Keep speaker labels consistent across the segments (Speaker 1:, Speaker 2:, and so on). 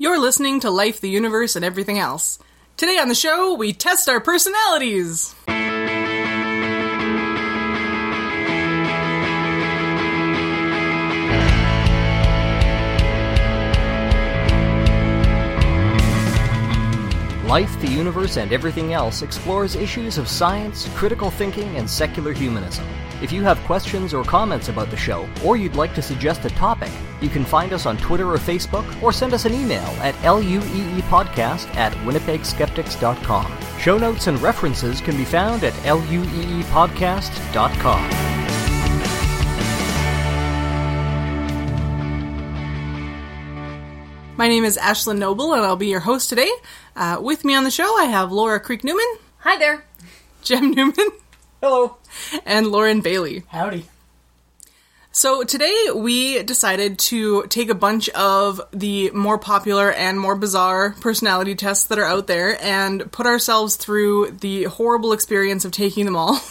Speaker 1: You're listening to Life, the Universe, and Everything Else. Today on the show, we test our personalities.
Speaker 2: Life, the Universe, and Everything Else explores issues of science, critical thinking, and secular humanism. If you have questions or comments about the show, or you'd like to suggest a topic, you can find us on Twitter or Facebook, or send us an email at lueepodcast at winnipegskeptics.com. Show notes and references can be found at lueepodcast.com.
Speaker 1: My name is Ashlyn Noble, and I'll be your host today. Uh, with me on the show, I have Laura Creek Newman.
Speaker 3: Hi there.
Speaker 1: Jem Newman.
Speaker 4: Hello.
Speaker 1: And Lauren Bailey.
Speaker 4: Howdy.
Speaker 1: So today we decided to take a bunch of the more popular and more bizarre personality tests that are out there and put ourselves through the horrible experience of taking them all.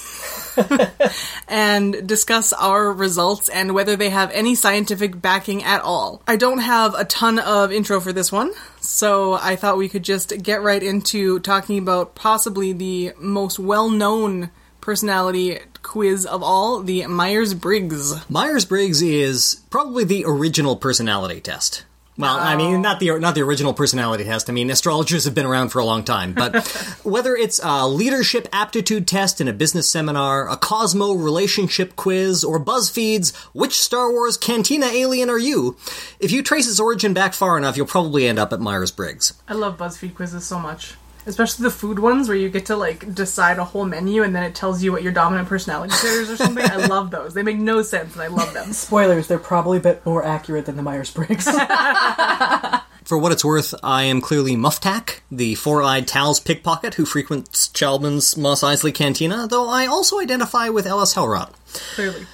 Speaker 1: and discuss our results and whether they have any scientific backing at all. I don't have a ton of intro for this one, so I thought we could just get right into talking about possibly the most well known personality quiz of all, the Myers Briggs.
Speaker 4: Myers Briggs is probably the original personality test. Well, I mean, not the not the original personality test. I mean, astrologers have been around for a long time, but whether it's a leadership aptitude test in a business seminar, a Cosmo relationship quiz, or BuzzFeed's "Which Star Wars Cantina alien are you?" if you trace its origin back far enough, you'll probably end up at Myers Briggs.
Speaker 1: I love BuzzFeed quizzes so much. Especially the food ones where you get to like decide a whole menu and then it tells you what your dominant personality is or something. I love those. They make no sense and I love them.
Speaker 5: Spoilers, they're probably a bit more accurate than the Myers Briggs.
Speaker 4: For what it's worth, I am clearly Muftak, the four-eyed Talz pickpocket who frequents Chalmun's Mos Eisley Cantina, though I also identify with Elis Helrot.
Speaker 1: Clearly.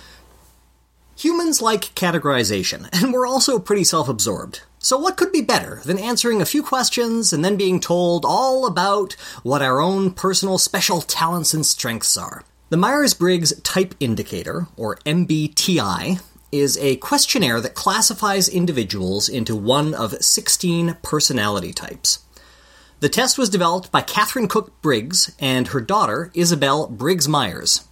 Speaker 4: Humans like categorization, and we're also pretty self absorbed. So, what could be better than answering a few questions and then being told all about what our own personal special talents and strengths are? The Myers Briggs Type Indicator, or MBTI, is a questionnaire that classifies individuals into one of 16 personality types. The test was developed by Katharine Cook Briggs and her daughter, Isabel Briggs Myers.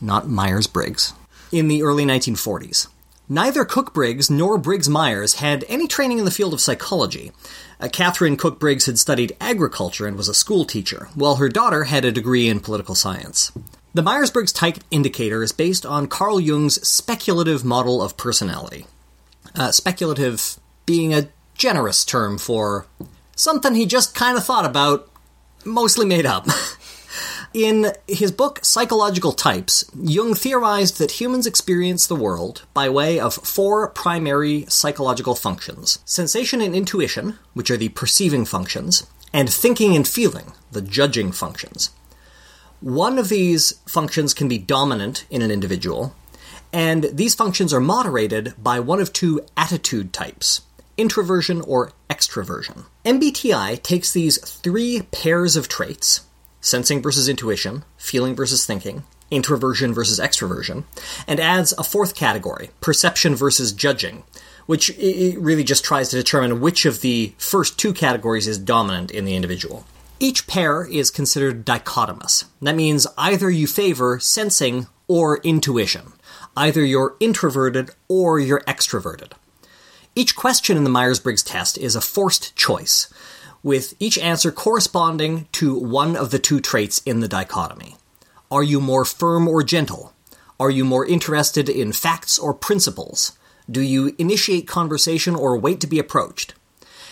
Speaker 4: Not Myers Briggs. In the early 1940s. Neither Cook Briggs nor Briggs Myers had any training in the field of psychology. Uh, Katharine Cook Briggs had studied agriculture and was a school teacher, while her daughter had a degree in political science. The Myers Briggs type indicator is based on Carl Jung's speculative model of personality. Uh, speculative being a generous term for something he just kind of thought about, mostly made up. In his book Psychological Types, Jung theorized that humans experience the world by way of four primary psychological functions sensation and intuition, which are the perceiving functions, and thinking and feeling, the judging functions. One of these functions can be dominant in an individual, and these functions are moderated by one of two attitude types introversion or extroversion. MBTI takes these three pairs of traits sensing versus intuition, feeling versus thinking, introversion versus extroversion, and adds a fourth category, perception versus judging, which really just tries to determine which of the first two categories is dominant in the individual. Each pair is considered dichotomous. That means either you favor sensing or intuition. Either you're introverted or you're extroverted. Each question in the Myers Briggs test is a forced choice with each answer corresponding to one of the two traits in the dichotomy. Are you more firm or gentle? Are you more interested in facts or principles? Do you initiate conversation or wait to be approached?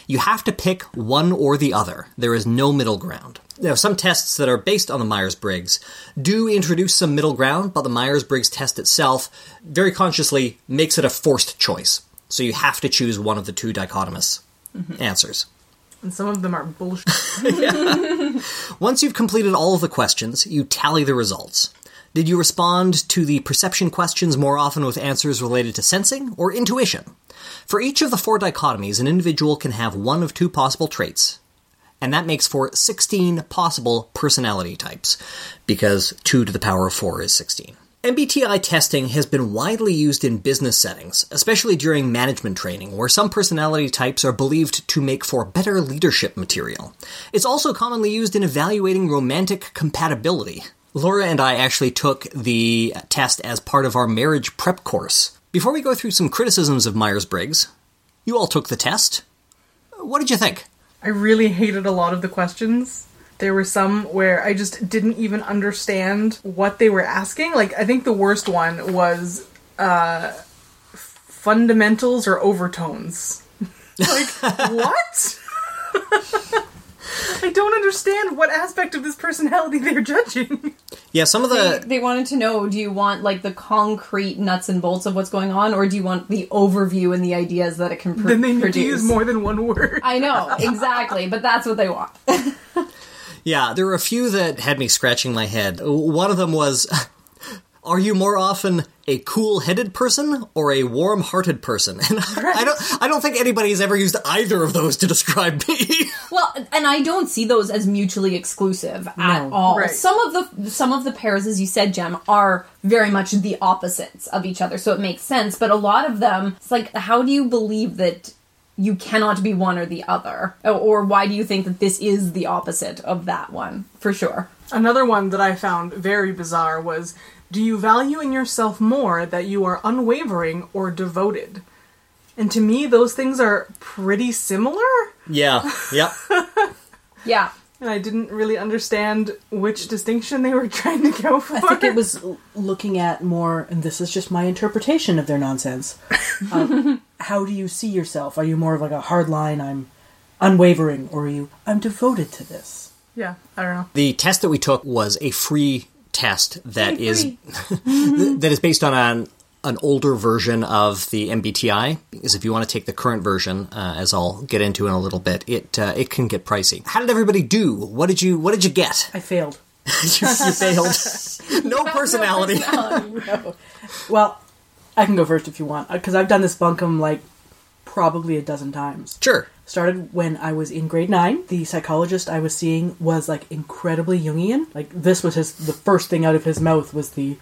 Speaker 4: You have to pick one or the other. There is no middle ground. Now, some tests that are based on the Myers Briggs do introduce some middle ground, but the Myers Briggs test itself very consciously makes it a forced choice. So you have to choose one of the two dichotomous mm-hmm. answers.
Speaker 1: And some of them are bullshit.
Speaker 4: Once you've completed all of the questions, you tally the results. Did you respond to the perception questions more often with answers related to sensing or intuition? For each of the four dichotomies, an individual can have one of two possible traits, and that makes for 16 possible personality types, because 2 to the power of 4 is 16. MBTI testing has been widely used in business settings, especially during management training, where some personality types are believed to make for better leadership material. It's also commonly used in evaluating romantic compatibility. Laura and I actually took the test as part of our marriage prep course. Before we go through some criticisms of Myers Briggs, you all took the test. What did you think?
Speaker 1: I really hated a lot of the questions. There were some where I just didn't even understand what they were asking. Like, I think the worst one was uh, fundamentals or overtones. like, what? I don't understand what aspect of this personality they're judging.
Speaker 4: Yeah, some of
Speaker 3: They,
Speaker 4: the
Speaker 3: they wanted to know do you want like the concrete nuts and bolts of what's going on or do you want the overview and the ideas that it can pr-
Speaker 1: then they need
Speaker 3: produce
Speaker 1: to use more than one word.
Speaker 3: i know exactly but that's what they want
Speaker 4: Yeah, there were a few that had me scratching my head. One of them was Are you more often a cool-headed person or a warm-hearted person? And I don't I don't think anybody's ever used either of those to describe me.
Speaker 3: well and i don't see those as mutually exclusive at all
Speaker 1: Right.
Speaker 3: some of the some of the pairs as you said jem are very much the opposites of each other so it makes sense but a lot of them it's like how do you believe that you cannot be one or the other or, or why do you think that this is the opposite of that one for sure
Speaker 1: Another one that I found very bizarre was Do you value in yourself more that you are unwavering or devoted? And to me, those things are pretty similar.
Speaker 4: yeah, yep.
Speaker 3: yeah
Speaker 1: And I didn't really understand which distinction they were trying to go for.
Speaker 5: I think it was looking at more, and this is just my interpretation of their nonsense. Um, how do you see yourself? Are you more of like a hard line, I'm unwavering, or are you, I'm devoted to this?
Speaker 1: Yeah, I don't know.
Speaker 4: The test that we took was a free test that
Speaker 3: Free,
Speaker 4: is
Speaker 3: free.
Speaker 4: that is based on an an older version of the MBTI. Because if you want to take the current version, uh, as I'll get into in a little bit, it uh, it can get pricey. How did everybody do? What did you What did you get?
Speaker 5: I failed.
Speaker 4: you, you failed. no personality.
Speaker 5: Well, I can go first if you want, because I've done this bunkum like probably a dozen times.
Speaker 4: Sure.
Speaker 5: Started when I was in grade nine. The psychologist I was seeing was like incredibly Jungian. Like this was his the first thing out of his mouth was the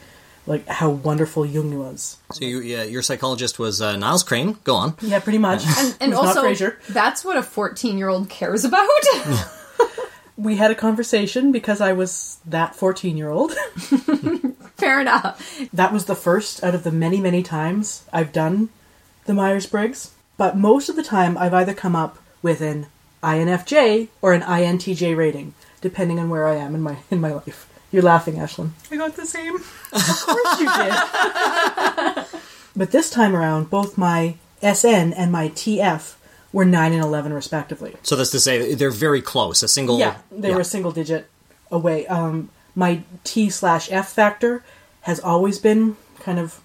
Speaker 5: like how wonderful Jung was.
Speaker 4: So you, yeah, your psychologist was uh, Niles Crane. Go on.
Speaker 5: Yeah, pretty much.
Speaker 3: and, and also
Speaker 5: not
Speaker 3: that's what a 14 year old cares about
Speaker 5: We had a conversation because I was that fourteen year old.
Speaker 3: fair enough
Speaker 5: That was the first out of the many, many times I've done the Myers Briggs. But most of the time, I've either come up with an INFJ or an INTJ rating, depending on where I am in my in my life. You're laughing, Ashlyn.
Speaker 1: I got the same.
Speaker 5: Of course you did. but this time around, both my SN and my TF were 9 and 11, respectively.
Speaker 4: So that's to say they're very close. A single.
Speaker 5: Yeah, they were a single digit away. Um, my T slash F factor has always been kind of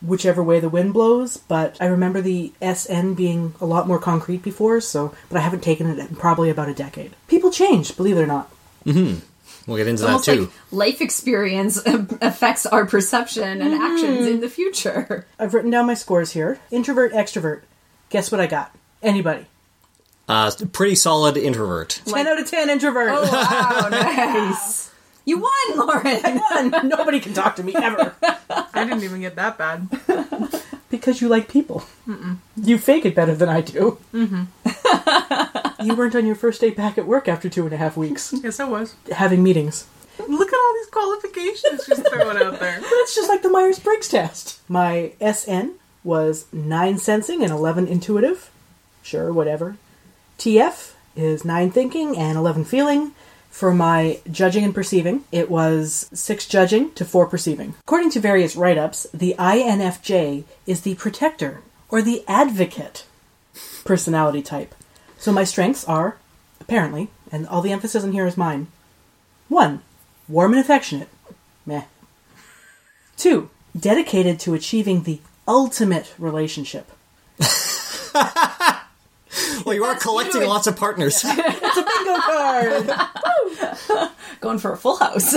Speaker 5: whichever way the wind blows, but I remember the SN being a lot more concrete before, so but I haven't taken it in probably about a decade. People change, believe it or not.
Speaker 4: We'll get into that too.
Speaker 3: like life experience affects our perception and actions in the future
Speaker 5: I've written down my scores here. Introvert, extrovert. Guess what I got? Anybody.
Speaker 4: Uh, pretty solid introvert.
Speaker 5: 10 out of 10 introvert.
Speaker 3: oh wow nice you won lauren I won.
Speaker 5: Nobody can talk to me ever.
Speaker 1: I didn't even get that bad.
Speaker 5: Because you like people. You fake it better than I do. Mm-hmm. You weren't on your first day back at work after two and a half weeks
Speaker 1: Yes, I was.
Speaker 5: having meetings.
Speaker 1: Look at all these qualifications she's throwing out there.
Speaker 5: That's just like the Myers Briggs test. My SN was 9 sensing and 11 intuitive. Sure, whatever. TF is 9 thinking and 11 feeling. For my judging and perceiving, it was 6 judging to 4 perceiving. According to various write ups, the INFJ is the protector or the advocate personality type. So my strengths are, apparently, and all the emphasis in here is mine 1. Warm and affectionate. Meh. Two, dedicated to achieving the ultimate relationship.
Speaker 4: Well, you are collecting lots of partners. Yeah.
Speaker 5: it's a bingo card!
Speaker 3: going for a full house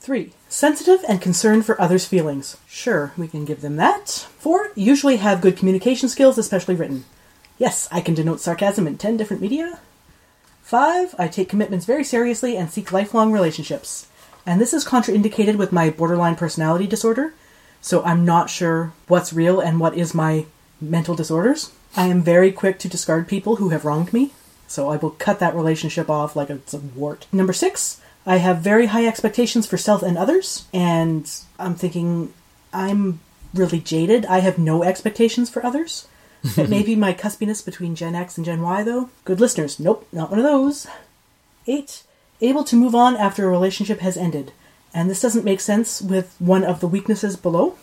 Speaker 5: Three, sensitive and concerned for others' feelings. Sure, we can give them that. Four, usually have good communication skills, especially written. Yes, I can denote sarcasm in 10 different media. Five, I take commitments very seriously and seek lifelong relationships. And this is contraindicated with my borderline personality disorder, so I'm not sure what's real and what is my mental disorders. I am very quick to discard people who have wronged me, so I will cut that relationship off like it's a wart. Number six, I have very high expectations for self and others, and I'm thinking I'm really jaded. I have no expectations for others. It may be my cuspiness between Gen X and Gen Y, though. Good listeners, nope, not one of those. Eight, able to move on after a relationship has ended. And this doesn't make sense with one of the weaknesses below.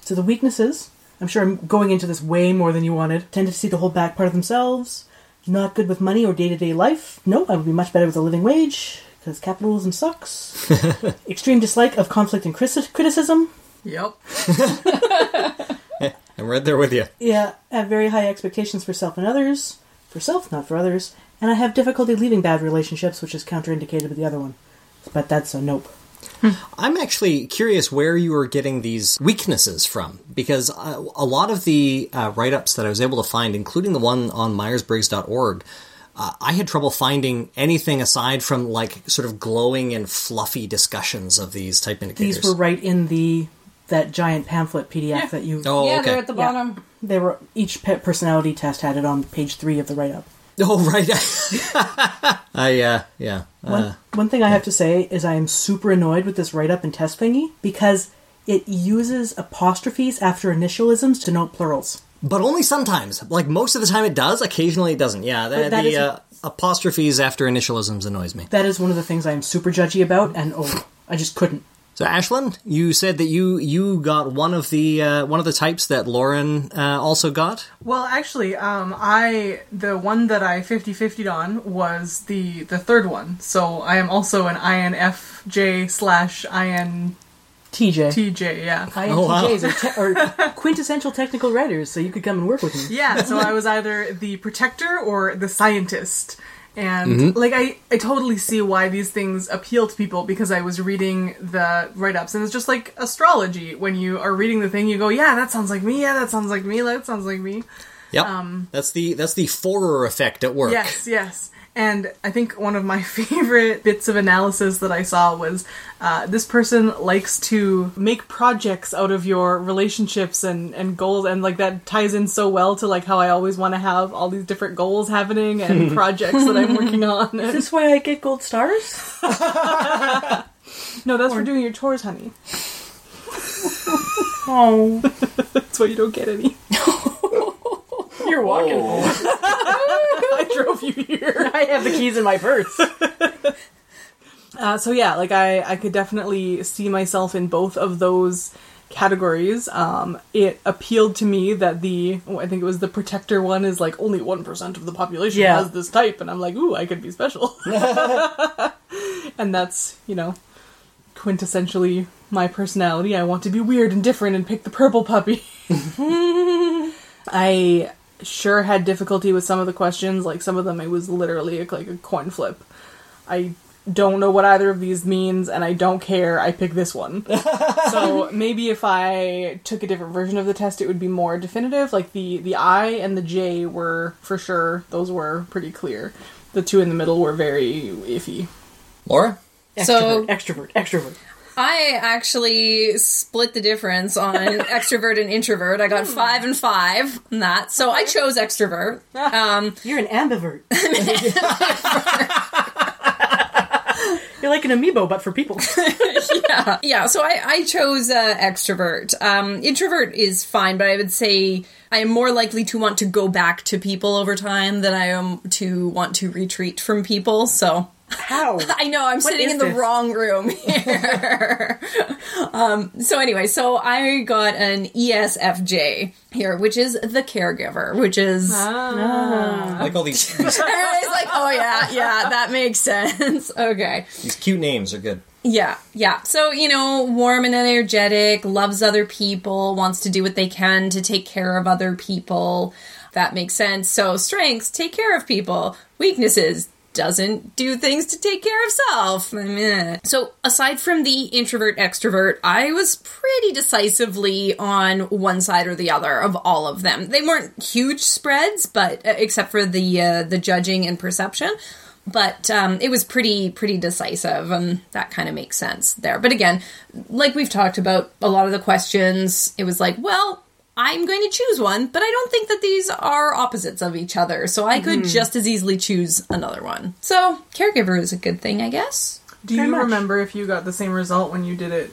Speaker 5: So the weaknesses, I'm sure I'm going into this way more than you wanted. Tendency to see the hold back part of themselves, not good with money or day to day life. No, I would be much better with a living wage, because capitalism sucks. Extreme dislike of conflict and criticism.
Speaker 1: Yep.
Speaker 4: I'm right there with you.
Speaker 5: Yeah, I have very high expectations for self and others. For self, not for others. And I have difficulty leaving bad relationships, which is counterindicated with the other one. But that's a nope.
Speaker 4: I'm actually curious where you were getting these weaknesses from, because uh, a lot of the uh, write ups that I was able to find, including the one on MyersBriggs.org, uh, I had trouble finding anything aside from like sort of glowing and fluffy discussions of these type indicators.
Speaker 5: These were right in the that giant pamphlet PDF that you.
Speaker 4: oh,
Speaker 3: yeah,
Speaker 4: okay.
Speaker 3: they're at the
Speaker 5: Yeah.
Speaker 3: bottom.
Speaker 5: They were each pe- personality test had it on page three of the write up.
Speaker 4: Oh, right. I, uh, yeah.
Speaker 5: One,
Speaker 4: Uh,
Speaker 5: one thing I have to say is I am super annoyed with this write up and test thingy because it uses apostrophes after initialisms to note plurals.
Speaker 4: but only sometimes. Like most of the time it does, occasionally it doesn't. Yeah, the,
Speaker 5: that
Speaker 4: the
Speaker 5: is-
Speaker 4: uh, apostrophes after initialisms annoys me.
Speaker 5: That is one of the things I am super judgy about, and oh, I just couldn't.
Speaker 4: So, Ashlyn, you said that you you got one of the uh, one of the types that Lauren uh, also got.
Speaker 1: Well, actually, um, I the one that I 50-50'd on was the the third one. So I am also an INFJ slash INTJ.
Speaker 5: TJ.
Speaker 1: Yeah.
Speaker 4: Oh, wow.
Speaker 5: INTJs are, te- are quintessential technical writers, so you could come and work with me.
Speaker 1: Yeah, so I was either the protector or the scientist. And mm-hmm. like I, I totally see why these things appeal to people because I was reading the write ups and it's just like astrology. When you are reading the thing, you go, Yeah, that sounds like me, yeah, that sounds like me, that sounds like me.
Speaker 4: Yep, um, that's the that's the Forer effect at work.
Speaker 1: Yes, yes. And I think one of my favorite bits of analysis that I saw was uh, this person likes to make projects out of your relationships and, and goals, and like that ties in so well to like how I always want to have all these different goals happening and projects that I'm working on.
Speaker 5: Is this why I get gold stars?
Speaker 1: no, that's for doing your chores, honey.
Speaker 5: Oh,
Speaker 1: That's why you don't get any.
Speaker 5: You're walking.
Speaker 1: I drove you here.
Speaker 5: I have the keys in my purse.
Speaker 1: Uh, so yeah, like I, I could definitely see myself in both of those categories. Um, it appealed to me that the oh, I think it was the protector one is like only one percent of the population
Speaker 5: Yeah.
Speaker 1: has this type, and I'm like, ooh, I could be special. and that's you know quintessentially my personality. I want to be weird and different and pick the purple puppy. I sure had difficulty with some of the questions. Like some of them, it was literally like a coin flip. I don't know what either of these means, and I don't care. I pick this one. so maybe if I took a different version of the test, it would be more definitive. Like the the I and the J were for sure; those were pretty clear. The two in the middle were very iffy.
Speaker 4: Laura.
Speaker 5: Extrovert,
Speaker 3: So-
Speaker 5: extrovert, extrovert.
Speaker 3: I actually split the difference on extrovert and introvert. I got five and five on that, so I chose extrovert. Um,
Speaker 5: You're an ambivert. You're like an amiibo, but for people.
Speaker 3: yeah, yeah. So I, I chose uh, extrovert. Um, introvert is fine, but I would say I am more likely to want to go back to people over time than I am to want to retreat from people. So
Speaker 5: How?
Speaker 3: I know I'm sitting in the
Speaker 5: this?
Speaker 3: wrong room here. um, so anyway, so I got an ESFJ here, which is the caregiver, which is
Speaker 4: I like all these these,
Speaker 3: everybody's like, oh yeah, yeah, that makes sense. okay.
Speaker 4: these cute names are good.
Speaker 3: Yeah, yeah. So, you know, warm and energetic, loves other people, wants to do what they can to take care of other people. That makes sense. So, strengths, take care of people. Weaknesses, doesn't do things to take care of self. So, aside from the introvert extrovert, I was pretty decisively on one side or the other of all of them. They weren't huge spreads, but uh, except for the uh, the judging and perception. But um, it was pretty pretty decisive, and that kind of makes sense there. But again, like we've talked about, a lot of the questions, it was like, well, I'm going to choose one, but I don't think that these are opposites of each other. So I could hmm. just as easily choose another one. So caregiver is a good thing, I guess.
Speaker 1: Do
Speaker 5: Very
Speaker 1: you
Speaker 5: much.
Speaker 1: remember if you got the same result when you did it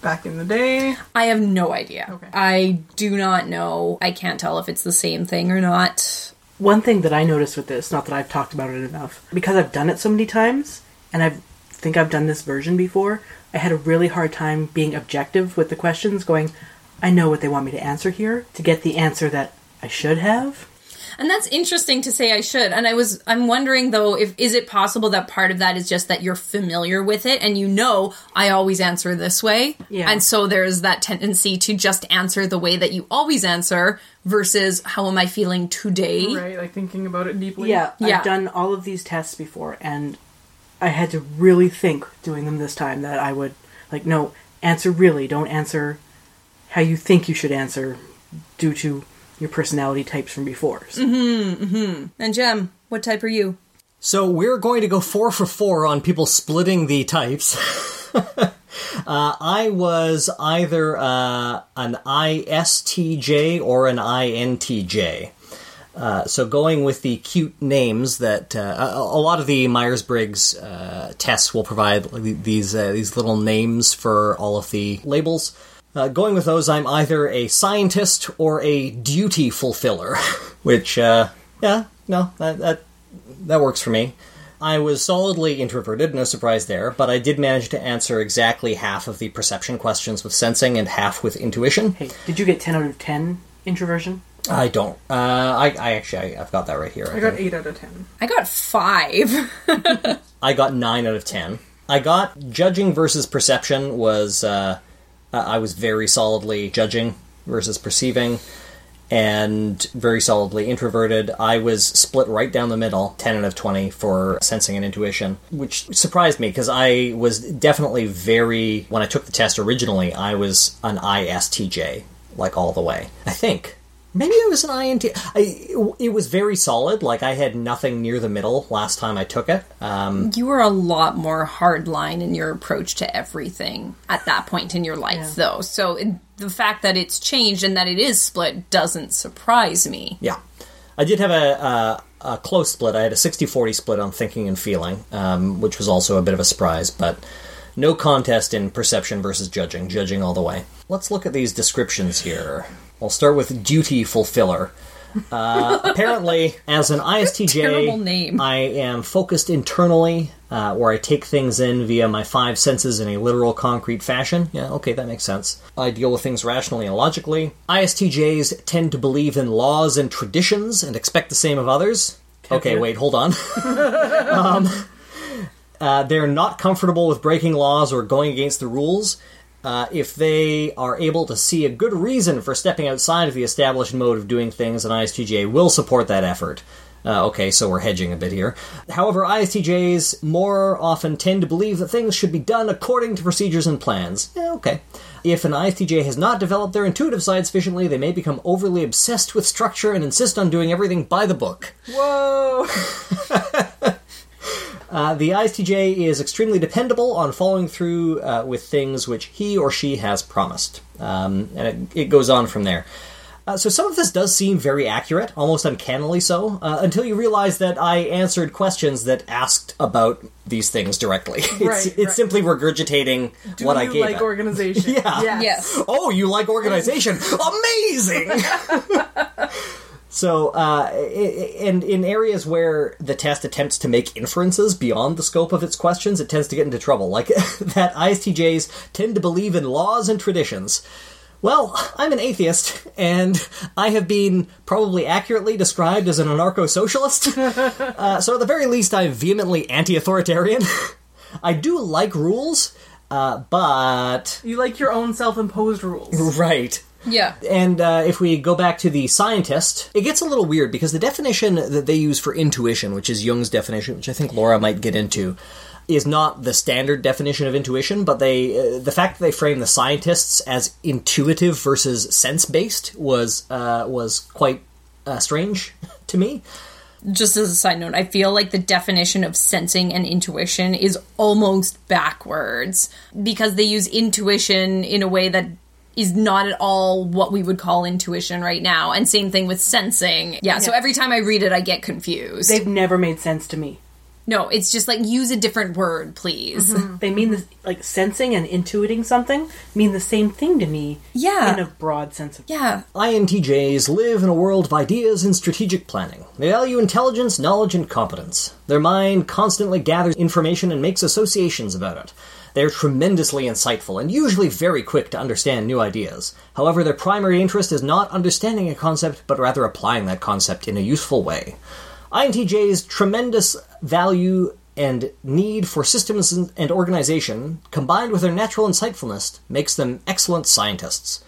Speaker 1: back in the day?
Speaker 3: I have no idea.
Speaker 1: Okay.
Speaker 3: I do not know. I can't tell if it's the same thing or not.
Speaker 5: One thing that I noticed with this, not that I've talked about it enough, because I've done it so many times, and I think I've done this version before, I had a really hard time being objective with the questions, going, I know what they want me to answer here, to get the answer that I should have.
Speaker 3: And that's interesting to say I should. And I was I'm wondering though if is it possible that part of that is just that you're familiar with it and you know I always answer this way.
Speaker 5: Yeah.
Speaker 3: And so there's that tendency to just answer the way that you always answer versus how am I feeling today?
Speaker 1: Right, like thinking about it deeply.
Speaker 5: Yeah,
Speaker 3: Yeah.
Speaker 5: I've done all of these tests before, and I had to really think doing them this time that I would, like, no, answer really, don't answer how you think you should answer due to your personality types from before. Mm-hmm. Mm-hmm.
Speaker 3: And Jem, what type are you?
Speaker 4: So we're going to go four for four on people splitting the types. uh, I was either uh, an ISTJ or an INTJ. Uh, so going with the cute names that uh, a, a lot of the Myers Briggs uh, tests will provide these uh, these little names for all of the labels. Uh, going with those, I'm either a scientist or a duty fulfiller, which uh, yeah, no, that, that that works for me. I was solidly introverted, no surprise there, but I did manage to answer exactly half of the perception questions with sensing and half with intuition.
Speaker 5: Hey, did you get 10 out of 10 introversion?
Speaker 4: I don't. Uh, I, I actually, I, I've got that right here.
Speaker 1: I got
Speaker 4: think.
Speaker 1: 8 out of 10.
Speaker 3: I got five.
Speaker 4: I got nine out of ten. I got judging versus perception was uh, Uh, I was very solidly judging versus perceiving, and very solidly introverted. I was split right down the middle, ten out of twenty for sensing and intuition, which surprised me because I was definitely very when I took the test originally. I was an ISTJ, like all the way. I think. Maybe I was an INT. I, it was very solid. Like I had nothing near the middle last time I took it. Um,
Speaker 3: you were a lot more hardline in your approach to everything at that point in your life, though. So it, the fact that it's changed and that it is split doesn't surprise me.
Speaker 4: Yeah. I did have a, a, a close split. I had a 60 40 split on thinking and feeling, um, which was also a bit of a surprise, but no contest in perception versus judging. Judging all the way. Let's look at these descriptions here. I'll start with duty fulfiller. Uh, apparently, as an ISTJ. I am focused internally, uh, where I take things in via my five senses in a literal, concrete fashion. Yeah, okay, that makes sense. I deal with things rationally and logically. ISTJs tend to believe in laws and traditions and expect the same of others. Okay, wait, hold on. um, uh, they're not comfortable with breaking laws or going against the rules. Uh, if they are able to see a good reason for stepping outside of the established mode of doing things, an ISTJ will support that effort. Uh, okay, so we're hedging a bit here. However, ISTJs more often tend to believe that things should be done according to procedures and plans. Yeah, okay. If an ISTJ has not developed their intuitive side sufficiently, they may become overly obsessed with structure and insist on doing everything by the book.
Speaker 1: Whoa!
Speaker 4: Uh, the ISTJ is extremely dependable on following through uh, with things which he or she has promised. Um, and it, it goes on from there. Uh, so some of this does seem very accurate, almost uncannily so, uh, until you realize that I answered questions that asked about these things directly. It's,
Speaker 1: Right,
Speaker 4: it's
Speaker 1: right.
Speaker 4: simply regurgitating
Speaker 1: Do
Speaker 4: what I gave
Speaker 1: like
Speaker 4: it.
Speaker 1: organization?
Speaker 4: Yeah.
Speaker 1: Yes.
Speaker 3: Yes.
Speaker 4: Oh, you like organization? Amazing! so, uh, and in areas where the test attempts to make inferences beyond the scope of its questions, it tends to get into trouble. Like that ISTJs tend to believe in laws and traditions. Well, I'm an atheist, and I have been probably accurately described as an anarcho socialist. uh, so, at the very least, I'm vehemently anti authoritarian. I do like rules, uh, but
Speaker 1: You like your own self-imposed rules.
Speaker 4: Right.
Speaker 3: Yeah.
Speaker 4: And uh, if we go back to the scientist, it gets a little weird because the definition that they use for intuition, which is Jung's definition, which I think Laura might get into, is not the standard definition of intuition. But they, uh, the fact that they frame the scientists as intuitive versus sense based was uh, was quite uh, strange to me.
Speaker 3: Just as a side note, I feel like the definition of sensing and intuition is almost backwards because they use intuition in a way that is not at all what we would call intuition right now. And same thing with sensing. Yeah, so every time I read it, I get confused.
Speaker 5: They've never made sense to me.
Speaker 3: no, it's just like use a different word, please. Mm-hmm. Mm-hmm.
Speaker 5: They mean the, like sensing and intuiting something mean the same thing to me.
Speaker 3: Yeah.
Speaker 5: In a broad sense of
Speaker 3: Yeah.
Speaker 4: INTJs live in a world of ideas and strategic planning. They value intelligence, knowledge, and competence. Their mind constantly gathers information and makes associations about it. They are tremendously insightful and usually very quick to understand new ideas. However, their primary interest is not understanding a concept, but rather applying that concept in a useful way. INTJ's tremendous value and need for systems and organization, combined with their natural insightfulness, makes them excellent scientists.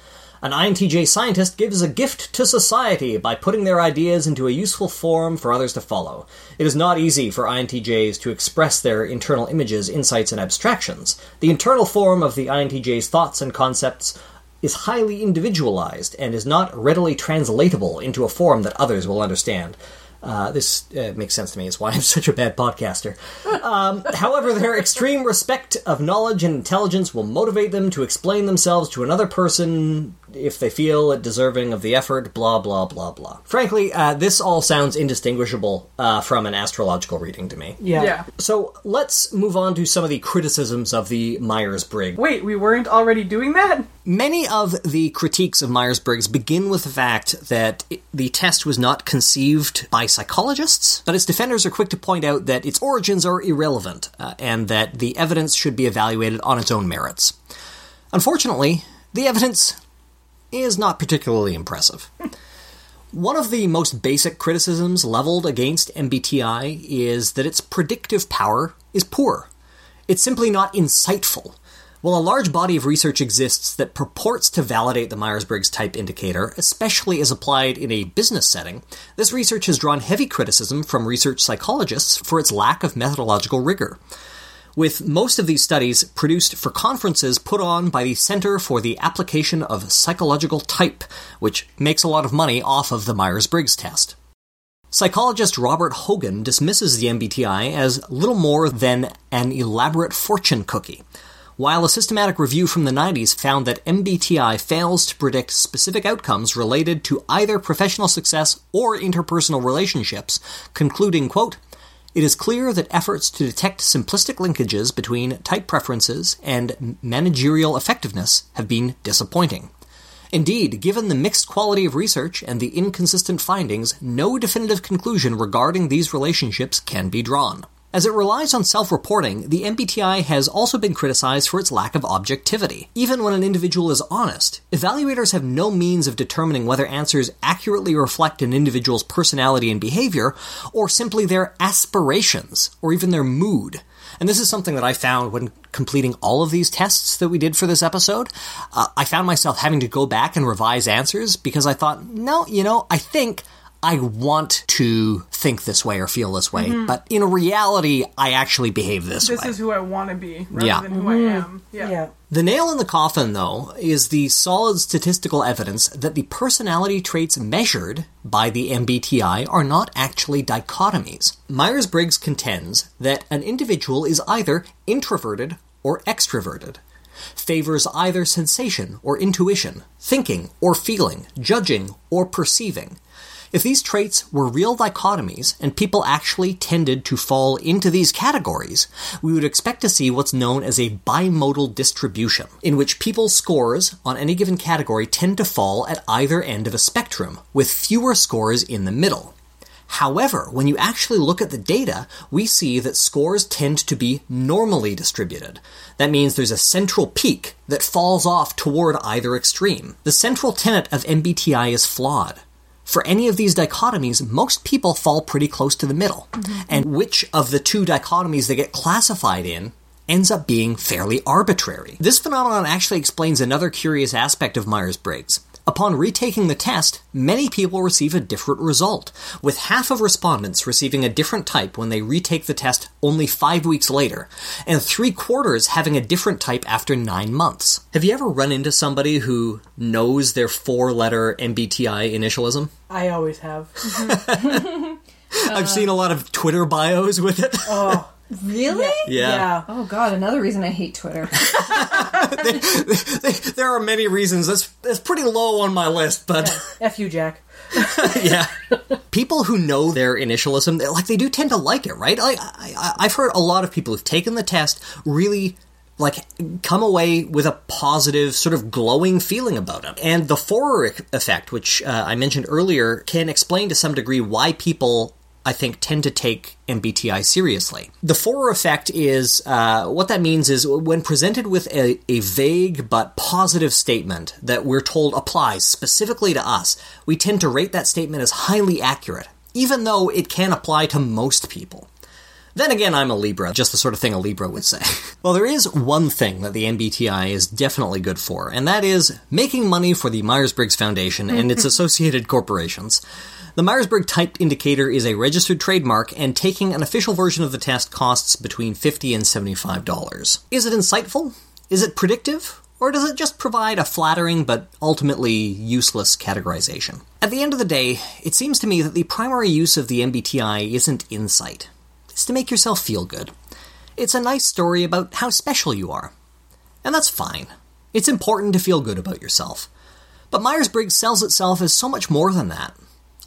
Speaker 4: An INTJ scientist gives a gift to society by putting their ideas into a useful form for others to follow. It is not easy for INTJs to express their internal images, insights, and abstractions. The internal form of the INTJ's thoughts and concepts is highly individualized and is not readily translatable into a form that others will understand. Uh, this uh, makes sense to me. It's why I'm such a bad podcaster. Um, however, their extreme respect of knowledge and intelligence will motivate them to explain themselves to another person if they feel it deserving of the effort. Blah blah blah blah. Frankly, uh, this all sounds indistinguishable uh, from an astrological reading to me.
Speaker 5: yeah.
Speaker 1: Yeah.
Speaker 4: So let's move on to some of the criticisms of the Myers Briggs.
Speaker 1: Wait, we weren't already doing that?
Speaker 4: Many of the critiques of Myers Briggs begin with the fact that it- the test was not conceived by psychologists, but its defenders are quick to point out that its origins are irrelevant uh, and that the evidence should be evaluated on its own merits. Unfortunately, the evidence is not particularly impressive. One of the most basic criticisms leveled against MBTI is that its predictive power is poor. It's simply not insightful. While a large body of research exists that purports to validate the Myers Briggs type indicator, especially as applied in a business setting, this research has drawn heavy criticism from research psychologists for its lack of methodological rigor with most of these studies produced for conferences put on by the Center for the Application of Psychological Type, which makes a lot of money off of the Myers Briggs test. Psychologist Robert Hogan dismisses the MBTI as little more than an elaborate fortune cookie. While a systematic review from the 90s found that MBTI fails to predict specific outcomes related to either professional success or interpersonal relationships, concluding, quote, it is clear that efforts to detect simplistic linkages between type preferences and managerial effectiveness have been disappointing. Indeed, given the mixed quality of research and the inconsistent findings, no definitive conclusion regarding these relationships can be drawn. As it relies on self reporting, the MBTI has also been criticized for its lack of objectivity. Even when an individual is honest, evaluators have no means of determining whether answers accurately reflect an individual's personality and behavior, or simply their aspirations, or even their mood. And this is something that I found when completing all of these tests that we did for this episode. Uh, I found myself having to go back and revise answers because I thought, no, you know, I think I want to think this way or feel this way, mm-hmm. but in reality, I actually behave this,
Speaker 1: This
Speaker 4: way.
Speaker 1: This is who I want to be rather
Speaker 4: Yeah.
Speaker 1: than who I mm-hmm. am. Yeah.
Speaker 5: Yeah.
Speaker 4: The nail in the coffin, though, is the solid statistical evidence that the personality traits measured by the MBTI are not actually dichotomies. Myers Briggs contends that an individual is either introverted or extroverted, favors either sensation or intuition, thinking or feeling, judging or perceiving. If these traits were real dichotomies and people actually tended to fall into these categories, we would expect to see what's known as a bimodal distribution, in which people's scores on any given category tend to fall at either end of a spectrum, with fewer scores in the middle. However, when you actually look at the data, we see that scores tend to be normally distributed. That means there's a central peak that falls off toward either extreme. The central tenet of MBTI is flawed. For any of these dichotomies, most people fall pretty close to the middle. Mm-hmm. And which of the two dichotomies they get classified in ends up being fairly arbitrary. This phenomenon actually explains another curious aspect of Myers Briggs. Upon retaking the test, many people receive a different result, with half of respondents receiving a different type when they retake the test only five weeks later, and three quarters having a different type after nine months. Have you ever run into somebody who knows their four letter MBTI initialism?
Speaker 5: I always have.
Speaker 4: I've seen a lot of Twitter bios with it.
Speaker 5: Oh,
Speaker 3: Really?
Speaker 5: yeah.
Speaker 3: Oh god, another reason I hate Twitter.
Speaker 4: there are many reasons. That's, that's pretty low on my list, but.
Speaker 5: F you, Jack.
Speaker 4: yeah. People who know their initialism, like they do tend to like it, right? Like I, I, I've heard a lot of people who've taken the test really like come away with a positive, sort of glowing feeling about it. And the Forer e- effect, which uh, I mentioned earlier, can explain to some degree why people. I think tend to take MBTI seriously. The Forer effect is uh, what that means is when presented with a, a vague but positive statement that we're told applies specifically to us, we tend to rate that statement as highly accurate, even though it can apply to most people. Then again, I'm a Libra, just the sort of thing a Libra would say. well, there is one thing that the MBTI is definitely good for, and that is making money for the Myers Briggs Foundation and its associated corporations. The Myers Briggs type indicator is a registered trademark, and taking an official version of the test costs between 50 and $75. Is it insightful? Is it predictive? Or does it just provide a flattering but ultimately useless categorization? At the end of the day, it seems to me that the primary use of the MBTI isn't insight. It's to make yourself feel good. It's a nice story about how special you are. And that's fine. It's important to feel good about yourself. But Myers Briggs sells itself as so much more than that.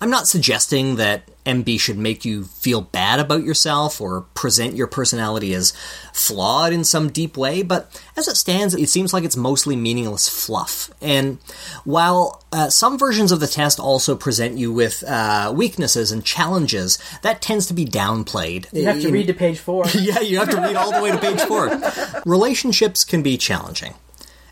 Speaker 4: I'm not suggesting that MB should make you feel bad about yourself or present your personality as flawed in some deep way, but as it stands, it seems like it's mostly meaningless fluff. And while uh, some versions of the test also present you with uh, weaknesses and challenges, that tends to be downplayed.
Speaker 5: You have to
Speaker 4: In-
Speaker 5: read to page four.
Speaker 4: yeah, you have to read all the way to page four. Relationships can be challenging.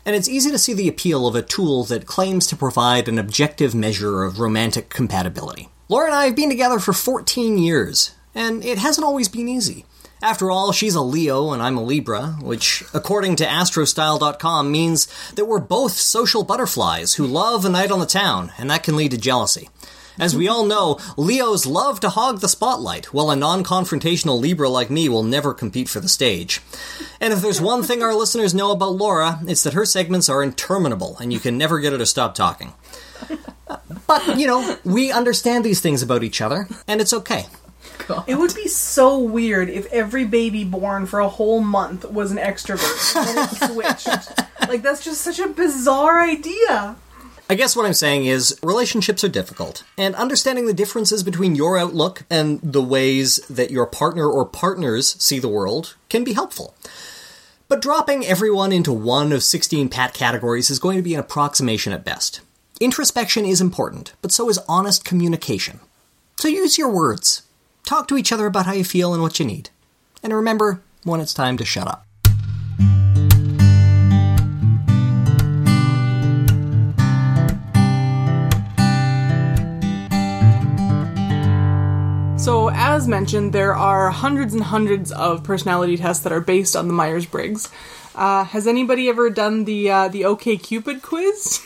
Speaker 4: And it's easy to see the appeal of a tool that claims to provide an objective measure of romantic compatibility. Laura and I have been together for 14 years, and it hasn't always been easy. After all, she's a Leo and I'm a Libra, which, according to astrostyle.com, means that we're both social butterflies who love a night on the town, and that can lead to jealousy. As we all know, Leos love to hog the spotlight, while a non confrontational Libra like me will never compete for the stage. And if there's one thing our listeners know about Laura, it's that her segments are interminable, and you can never get her to stop talking. But, you know, we understand these things about each other, and it's okay.
Speaker 1: It would be so weird if every baby born for a whole month was an extrovert and then it switched. like that's just such a bizarre idea.
Speaker 4: I guess what I'm saying is relationships are difficult, and understanding the differences between your outlook and the ways that your partner or partners see the world can be helpful. But dropping everyone into one of 16 pat categories is going to be an approximation at best. Introspection is important, but so is honest communication. So use your words. Talk to each other about how you feel and what you need. And remember when it's time to shut up.
Speaker 1: So, as mentioned, there are hundreds and hundreds of personality tests that are based on the Myers Briggs. Uh, has anybody ever done the uh, the OK Cupid quiz?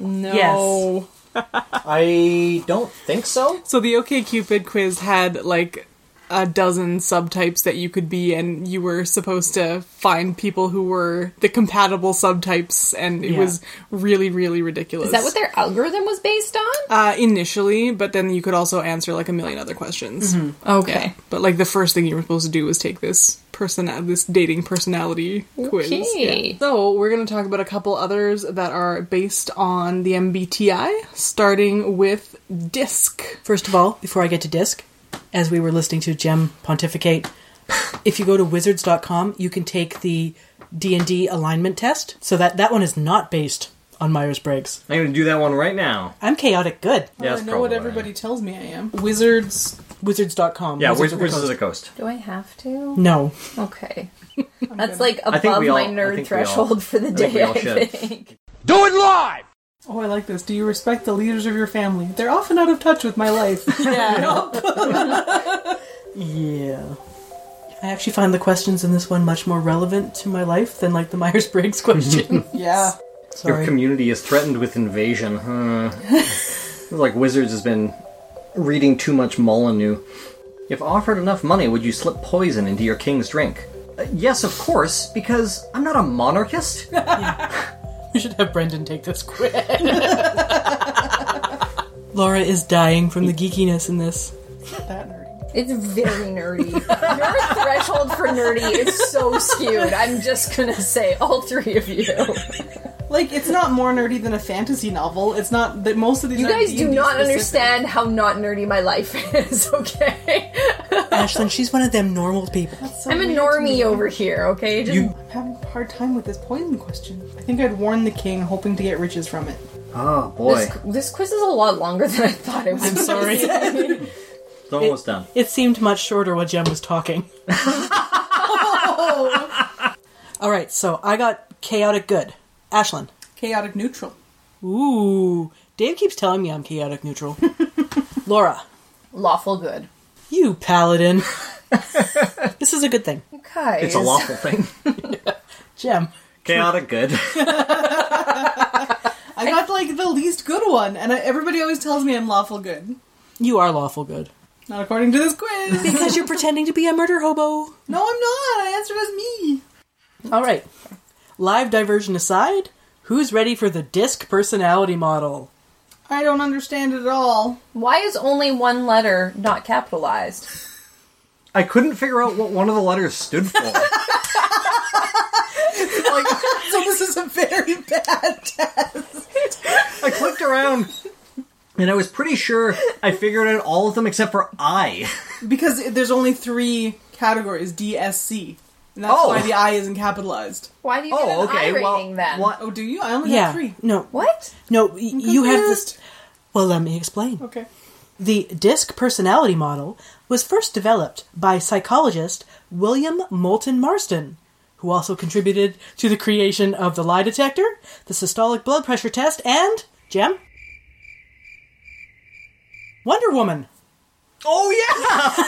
Speaker 3: No.
Speaker 5: Yes.
Speaker 4: I don't think so.
Speaker 1: So the OK Cupid quiz had like a dozen subtypes that you could be, and you were supposed to find people who were the compatible subtypes, and it
Speaker 5: Yeah.
Speaker 1: was really, really ridiculous.
Speaker 3: Is that what their algorithm was based on?
Speaker 1: Uh, initially, but then you could also answer like a million other questions.
Speaker 3: Okay.
Speaker 1: Yeah, but like the first thing you were supposed to do was take this person this dating personality quiz.
Speaker 3: Okay.
Speaker 1: Yeah. So we're going to talk about a couple others that are based on the MBTI, starting with DISC.
Speaker 5: First of all, before I get to disc, as we were listening to Jem pontificate, if you go to wizards.com, you can take the D&D alignment test. So that that one is not based on Myers-Briggs.
Speaker 4: I'm going to do that one right now.
Speaker 5: I'm chaotic good. Yeah.
Speaker 1: I know what everybody tells me I am. Wizards.
Speaker 5: Wizards.com.
Speaker 4: Yeah,
Speaker 5: Wizards
Speaker 4: Wizards,
Speaker 5: of the
Speaker 4: of the Coast.
Speaker 3: Do I have to?
Speaker 5: No.
Speaker 3: Okay. That's like above
Speaker 4: we all-
Speaker 3: my nerd
Speaker 4: think we all-
Speaker 3: threshold for the day,
Speaker 4: I think we
Speaker 3: day,
Speaker 4: all
Speaker 3: I
Speaker 4: should.
Speaker 3: think.
Speaker 1: Oh, I like this. Do you respect the leaders of your family? They're often out of touch with my life. yeah.
Speaker 5: Yeah. I actually find the questions in this one much more relevant to my life than like the Myers-Briggs question.
Speaker 1: yeah.
Speaker 5: Sorry.
Speaker 4: Your community is threatened with invasion. Huh. like Wizards has been reading too much Molyneux. If offered enough money, would you slip poison into your king's drink? Uh, yes, of course, because I'm not a monarchist.
Speaker 5: We should have Brendan take this quiz. Laura is dying from the geekiness in this. That.
Speaker 3: It's very nerdy. Your threshold for nerdy is so skewed. I'm just gonna say, all three of you.
Speaker 1: Like, it's not more nerdy than a fantasy novel. It's not that most of these.
Speaker 3: You guys do
Speaker 1: D&D
Speaker 3: not
Speaker 1: specific.
Speaker 3: understand how not nerdy my life is, okay?
Speaker 5: Ashlyn, she's one of them normal people.
Speaker 1: So
Speaker 3: I'm a
Speaker 1: weird to me.
Speaker 3: normie over here, okay? Just,
Speaker 1: I'm having a hard time with this poison question. I think I'd warn the king, hoping to get riches from it.
Speaker 4: Oh boy,
Speaker 3: this, this quiz is a lot longer than I thought it was.
Speaker 5: I'm sorry.
Speaker 4: it's almost done.
Speaker 5: It seemed much shorter while Jem was talking. All right, so I got chaotic good. Ashlyn.
Speaker 1: Chaotic neutral.
Speaker 5: Ooh. Dave keeps telling me I'm chaotic neutral. Laura.
Speaker 3: Lawful good.
Speaker 5: You paladin. this is a good thing.
Speaker 3: Okay.
Speaker 4: It's a lawful thing.
Speaker 5: Jem.
Speaker 4: Chaotic good.
Speaker 1: I got like the least good one, and I, everybody always tells me I'm lawful good.
Speaker 5: You are lawful good.
Speaker 1: Not according to this quiz.
Speaker 5: Because you're pretending to be a murder hobo.
Speaker 1: no, I'm not. I answered as me.
Speaker 5: All right. Live diversion aside, who's ready for the disc personality model?
Speaker 1: I don't understand it at all.
Speaker 3: Why is only one letter not capitalized?
Speaker 4: I couldn't figure out what one of the letters stood for. like,
Speaker 1: So this is a very bad test.
Speaker 4: I clicked around, and I was pretty sure I figured out all of them except for I.
Speaker 1: Because there's only three categories D, S, C. And that's
Speaker 4: Oh.
Speaker 1: why the I isn't capitalized.
Speaker 3: Why do you get
Speaker 4: Oh,
Speaker 3: an
Speaker 4: okay.
Speaker 3: I
Speaker 4: Well,
Speaker 3: then?
Speaker 4: what?
Speaker 1: Oh, do you? I only
Speaker 5: Yeah.
Speaker 1: got three.
Speaker 5: No.
Speaker 3: What?
Speaker 5: No, y- you have this. Well, let me explain.
Speaker 1: Okay.
Speaker 5: The DISC personality model was first developed by psychologist William Moulton Marston, who also contributed to the creation of the lie detector, the systolic blood pressure test, and, Jem? Wonder Woman.
Speaker 4: Oh yeah!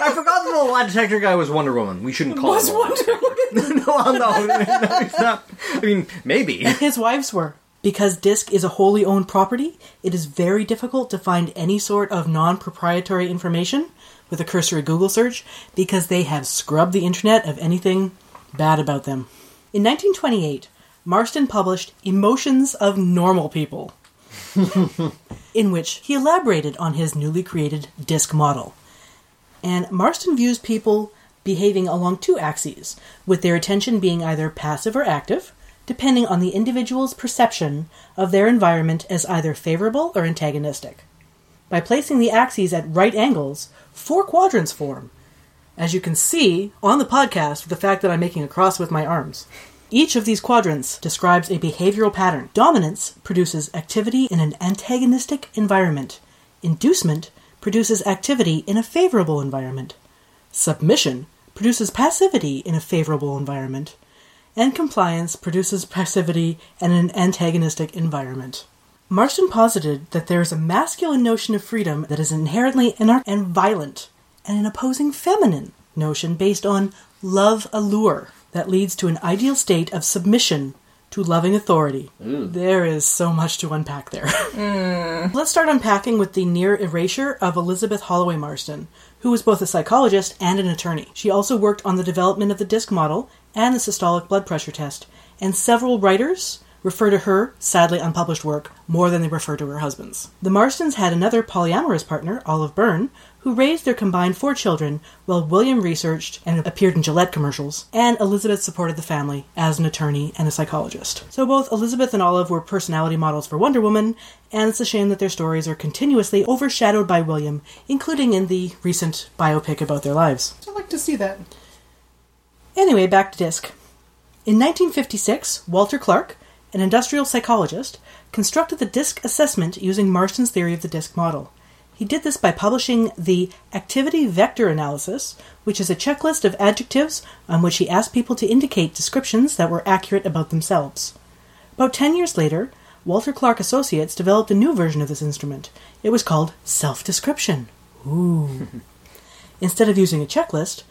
Speaker 4: I forgot that the lie detector guy was Wonder Woman. We shouldn't call
Speaker 1: Was
Speaker 4: him a lie
Speaker 1: Wonder
Speaker 4: detector. no, well, no, no, he's not. I mean, maybe.
Speaker 5: His wives were. Because DISC is a wholly owned property, it is very difficult to find any sort of non proprietary information with a cursory Google search because they have scrubbed the internet of anything bad about them. In 1928, Marston published Emotions of Normal People, in which he elaborated on his newly created DISC model. And Marston views people behaving along two axes, with their attention being either passive or active, depending on the individual's perception of their environment as either favorable or antagonistic. By placing the axes at right angles, four quadrants form. As you can see on the podcast, the fact that I'm making a cross with my arms. Each of these quadrants describes a behavioral pattern. Dominance produces activity in an antagonistic environment. Inducement produces activity in a favorable environment. Submission produces passivity in a favorable environment. And compliance produces passivity in an antagonistic environment. Marston posited that there is a masculine notion of freedom that is inherently anarch and violent, and an opposing feminine notion based on love allure that leads to an ideal state of submission to loving authority. There is so much to unpack there. Let's start unpacking with the near erasure of Elizabeth Holloway Marston, who was both a psychologist and an attorney. She also worked on the development of the DISC model and the systolic blood pressure test, and several writers refer to her, sadly unpublished work, more than they refer to her husband's. The Marstons had another polyamorous partner, Olive Byrne, who raised their combined four children while William researched and appeared in Gillette commercials, and Elizabeth supported the family as an attorney and a psychologist. So both Elizabeth and Olive were personality models for Wonder Woman, and it's a shame that their stories are continuously overshadowed by William, including in the recent biopic about their lives.
Speaker 1: I'd like to see that.
Speaker 5: Anyway, back to DISC. In 1956, Walter Clark, an industrial psychologist, constructed the DISC assessment using Marston's theory of the DISC model. He did this by publishing the Activity Vector Analysis, which is a checklist of adjectives on which he asked people to indicate descriptions that were accurate about themselves. About 10 years later, Walter Clark Associates developed a new version of this instrument. It was called self description. Ooh. Instead of using a checklist,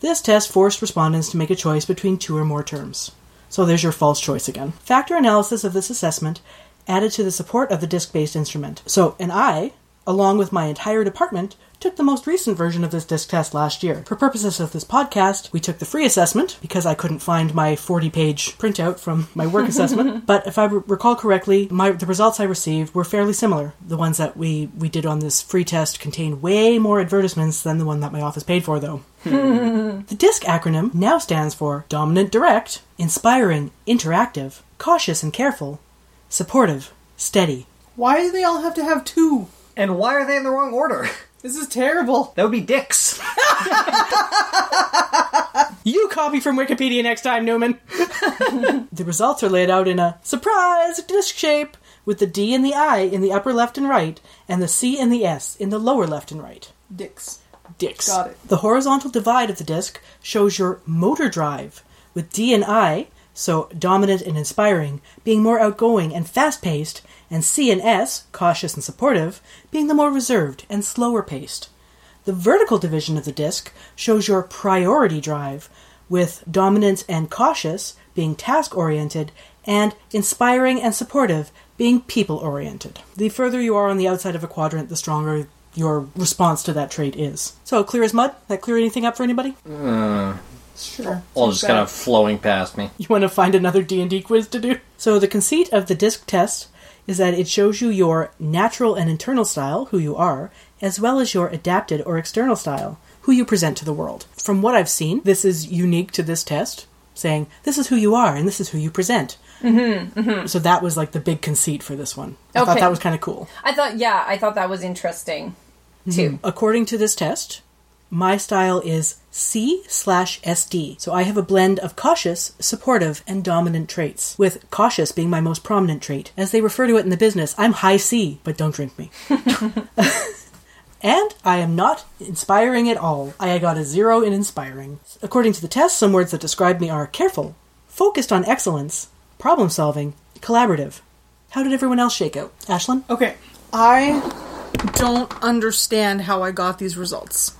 Speaker 5: this test forced respondents to make a choice between two or more terms. So there's your false choice again. Factor analysis of this assessment added to the support of the disc based instrument. So, and I, along with my entire department, took the most recent version of this disc test last year. For purposes of this podcast, we took the free assessment because I couldn't find my 40 page printout from my work assessment. But if I re- recall correctly, my, the results I received were fairly similar. The ones that we, we did on this free test contained way more advertisements than the one that my office paid for, though. Hmm. the DISC acronym now stands for Dominant Direct, Inspiring, Interactive, Cautious and Careful, Supportive, Steady.
Speaker 1: Why do they all have to have two?
Speaker 4: And why are they in the wrong order?
Speaker 1: This is terrible.
Speaker 4: That would be dicks.
Speaker 5: You copy from Wikipedia next time, Newman. the results are laid out in a surprise disc shape with the D and the I in the upper left and right, and the C and the S in the lower left and right.
Speaker 1: Dicks.
Speaker 5: Dicks.
Speaker 1: Got it.
Speaker 5: The horizontal divide of the disc shows your motor drive, with D and I, so dominant and inspiring, being more outgoing and fast paced, and C and S, cautious and supportive, being the more reserved and slower paced. The vertical division of the disc shows your priority drive, with dominant and cautious being task oriented, and inspiring and supportive being people oriented. The further you are on the outside of a quadrant, the stronger your response to that trait is. So, clear as mud? That clear anything up for anybody?
Speaker 1: Uh, sure.
Speaker 6: All just kind of flowing past me.
Speaker 5: You want to find another D&D quiz to do? So the conceit of the disc test is that it shows you your natural and internal style, who you are, as well as your adapted or external style, who you present to the world. From what I've seen, this is unique to this test, saying this is who you are and this is who you present. Mm-hmm, So that was like the big conceit for this one. I thought that was kind of cool.
Speaker 3: I thought, yeah, I thought that was interesting too.
Speaker 5: According to this test, my style is C slash SD. So I have a blend of cautious, supportive, and dominant traits, with cautious being my most prominent trait. As they refer to it in the business, I'm high C, but don't drink me. and I am not inspiring at all. I got a zero in inspiring. According to the test, some words that describe me are careful, focused on excellence, problem solving, collaborative. How did everyone else shake out? Ashlyn?
Speaker 1: Okay. I don't understand how I got these results.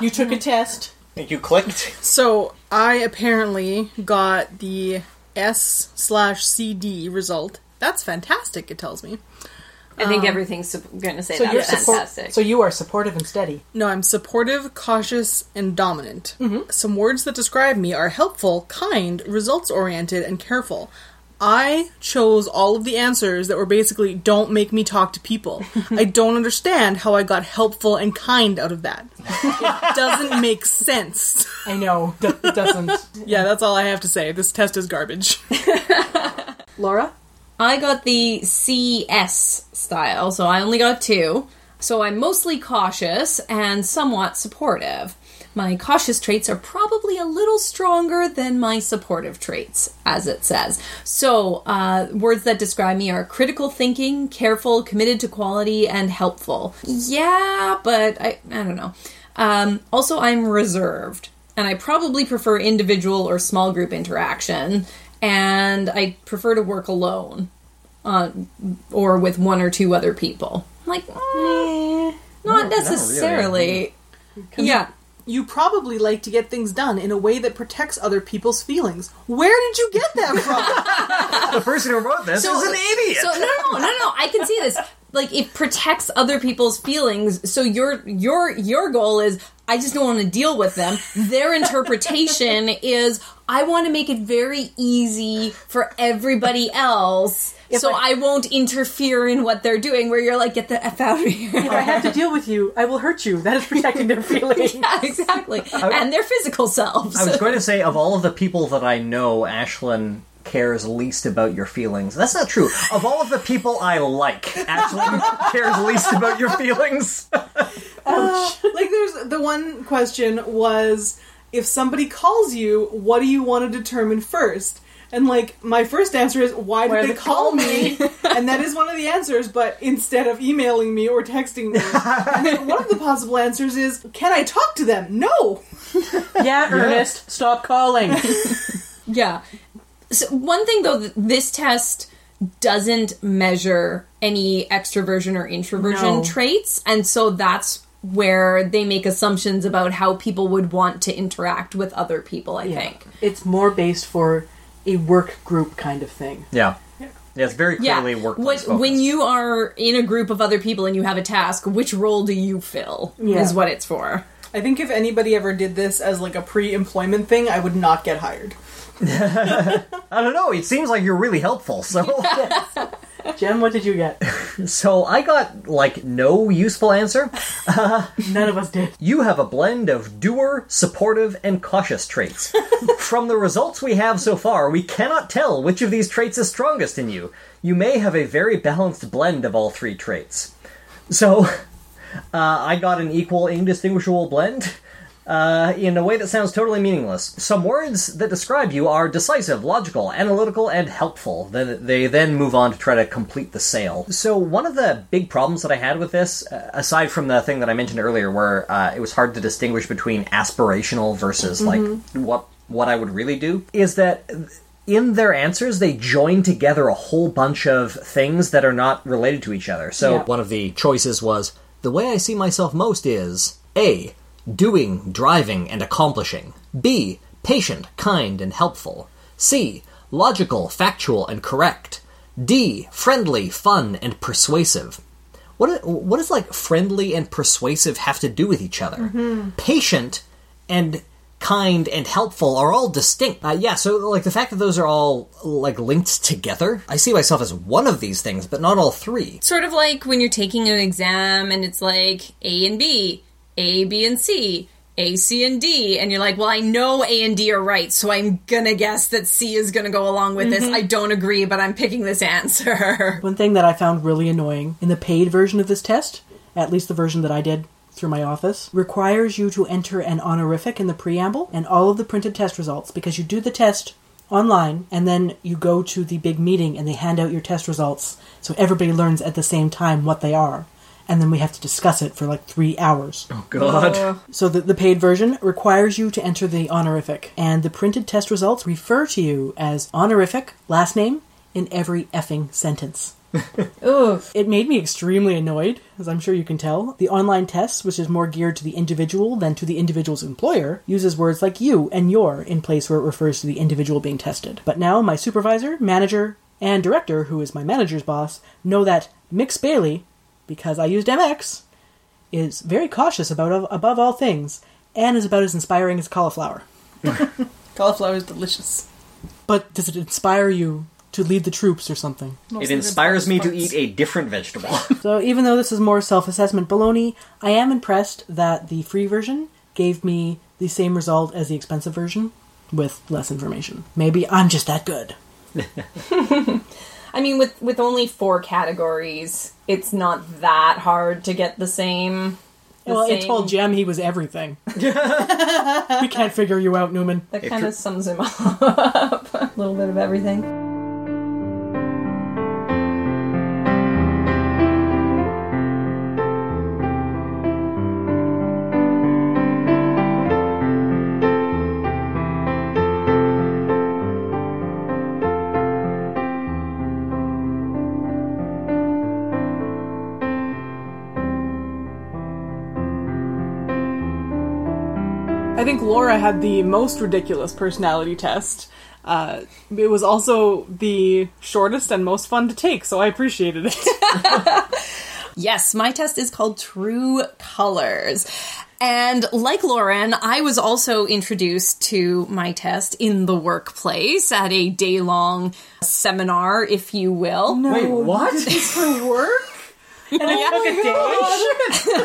Speaker 5: You took a test.
Speaker 6: You clicked.
Speaker 1: So I apparently got the S slash CD result. That's fantastic. It tells me.
Speaker 3: I think um, everything's going to say
Speaker 5: So you're
Speaker 3: that's
Speaker 5: support-
Speaker 3: fantastic.
Speaker 5: so you are supportive and steady.
Speaker 1: No, I'm supportive, cautious, and dominant. Mm-hmm. Some words that describe me are helpful, kind, results oriented, and careful. I chose all of the answers that were basically don't make me talk to people. I don't understand how I got helpful and kind out of that. It doesn't make sense.
Speaker 5: I know it doesn't.
Speaker 1: Yeah, that's all I have to say. This test is garbage.
Speaker 5: Laura,
Speaker 3: I got the CS style, so I only got two. So I'm mostly cautious and somewhat supportive. My cautious traits are probably a little stronger than my supportive traits, as it says. So, uh, words that describe me are critical thinking, careful, committed to quality, and helpful. Yeah, but I, I don't know. Um, also, I'm reserved, and I probably prefer individual or small group interaction, and I prefer to work alone uh, or with one or two other people. I'm like, mm, not necessarily. Yeah.
Speaker 1: You probably like to get things done in a way that protects other people's feelings. Where did you get that from?
Speaker 4: the person who wrote this is an idiot.
Speaker 3: So no, no, no, no, no. I can see this. Like it protects other people's feelings. So your your your goal is I just don't want to deal with them. Their interpretation is I want to make it very easy for everybody else. so I, won't interfere in what they're doing. Where you're like, get the f out of here.
Speaker 5: if I have to deal with you, I will hurt you. That is protecting their feelings.
Speaker 3: yeah, exactly. and their physical selves.
Speaker 4: I was going to say, of all of the people that I know, Ashlyn cares least about your feelings. That's not true. Of all of the people I like, Ashlyn cares least about your feelings.
Speaker 1: Uh, like there's the one question was if somebody calls you, what do you want to determine first? And like my first answer is why did they
Speaker 5: they
Speaker 1: call
Speaker 5: call
Speaker 1: me? and that is one of the answers, but instead of emailing me or texting me. and then one of the possible answers is can I talk to them? No.
Speaker 5: yeah, Ernest, stop calling.
Speaker 3: Yeah. So one thing though, this test doesn't measure any extroversion or introversion
Speaker 5: No.
Speaker 3: traits, and so that's where they make assumptions about how people would want to interact with other people. I think.
Speaker 5: It's more based for a work group kind of thing.
Speaker 4: Yeah. Yeah, it's very
Speaker 3: Yeah.
Speaker 4: clearly workplace
Speaker 3: What, when you are in a group of other people and you have a task, which role do you fill?
Speaker 5: Yeah.
Speaker 3: Is what it's for.
Speaker 1: I think if anybody ever did this as like a pre-employment thing, I would not get hired.
Speaker 4: I don't know. It seems like you're really helpful. So,
Speaker 5: Jem, what did you get?
Speaker 4: so I got like no useful answer.
Speaker 5: None of us did.
Speaker 4: You have a blend of doer, supportive, and cautious traits. From the results we have so far, we cannot tell which of these traits is strongest in you. You may have a very balanced blend of all three traits. So, uh, I got an equal, indistinguishable blend. Uh, in a way that sounds totally meaningless. Some words that describe you are decisive, logical, analytical, and helpful. Then they then move on to try to complete the sale. So one of the big problems that I had with this, uh, aside from the thing that I mentioned earlier, where uh, it was hard to distinguish between aspirational versus like what what I would really do, is that in their answers, they join together a whole bunch of things that are not related to each other. So
Speaker 5: Yeah.
Speaker 4: one of the choices was the way I see myself most is A. Doing, driving, and accomplishing. B. Patient, kind, and helpful. C. Logical, factual, and correct. D. Friendly, fun, and persuasive. What what does like friendly and persuasive have to do with each other? Patient and kind and helpful are all distinct. Uh, yeah, so like the fact that those are all like linked together, I see myself as one of these things, but not all three.
Speaker 3: Sort of like when you're taking an exam and it's like A and B, A, B, and C, A, C, and D, and you're like, well, I know A and D are right, so I'm gonna guess that C is gonna go along with this. Mm-hmm. I don't agree, but I'm picking this answer.
Speaker 5: One thing that I found really annoying in the paid version of this test, at least the version that I did through my office, requires you to enter an honorific in the preamble and all of the printed test results because you do the test online and then you go to the big meeting and they hand out your test results so everybody learns at the same time what they are. And then we have to discuss it for like three hours.
Speaker 4: Oh, God.
Speaker 5: So the, the paid version requires you to enter the honorific, and the printed test results refer to you as honorific last name in every effing sentence.
Speaker 3: Oof.
Speaker 5: It made me extremely annoyed, as I'm sure you can tell. The online test, which is more geared to the individual than to the individual's employer, uses words like you and your in place where it refers to the individual being tested. But now my supervisor, manager, and director, who is my manager's boss, know that Mix Bailey, because I used MX, is very cautious about above all things and is about as inspiring as cauliflower.
Speaker 1: Cauliflower is delicious.
Speaker 5: But does it inspire you to lead the troops or something?
Speaker 4: It inspires me to eat a different vegetable.
Speaker 5: So even though this is more self-assessment baloney, I am impressed that the free version gave me the same result as the expensive version with less information. Maybe I'm just that good.
Speaker 3: I mean, with with only four categories, it's not that hard to get the same. the
Speaker 5: well, it told Jem he was everything. we can't figure you out, Newman.
Speaker 3: That kind of sums him up. a little bit of everything.
Speaker 1: I think Laura had the most ridiculous personality test. Uh, it was also the shortest and most fun to take, so I appreciated it.
Speaker 3: Yes, my test is called True Colors. And like Lauren, I was also introduced to my test in the workplace at a day long seminar, if you will.
Speaker 4: Wait, what?
Speaker 1: For work?
Speaker 5: And it took a day.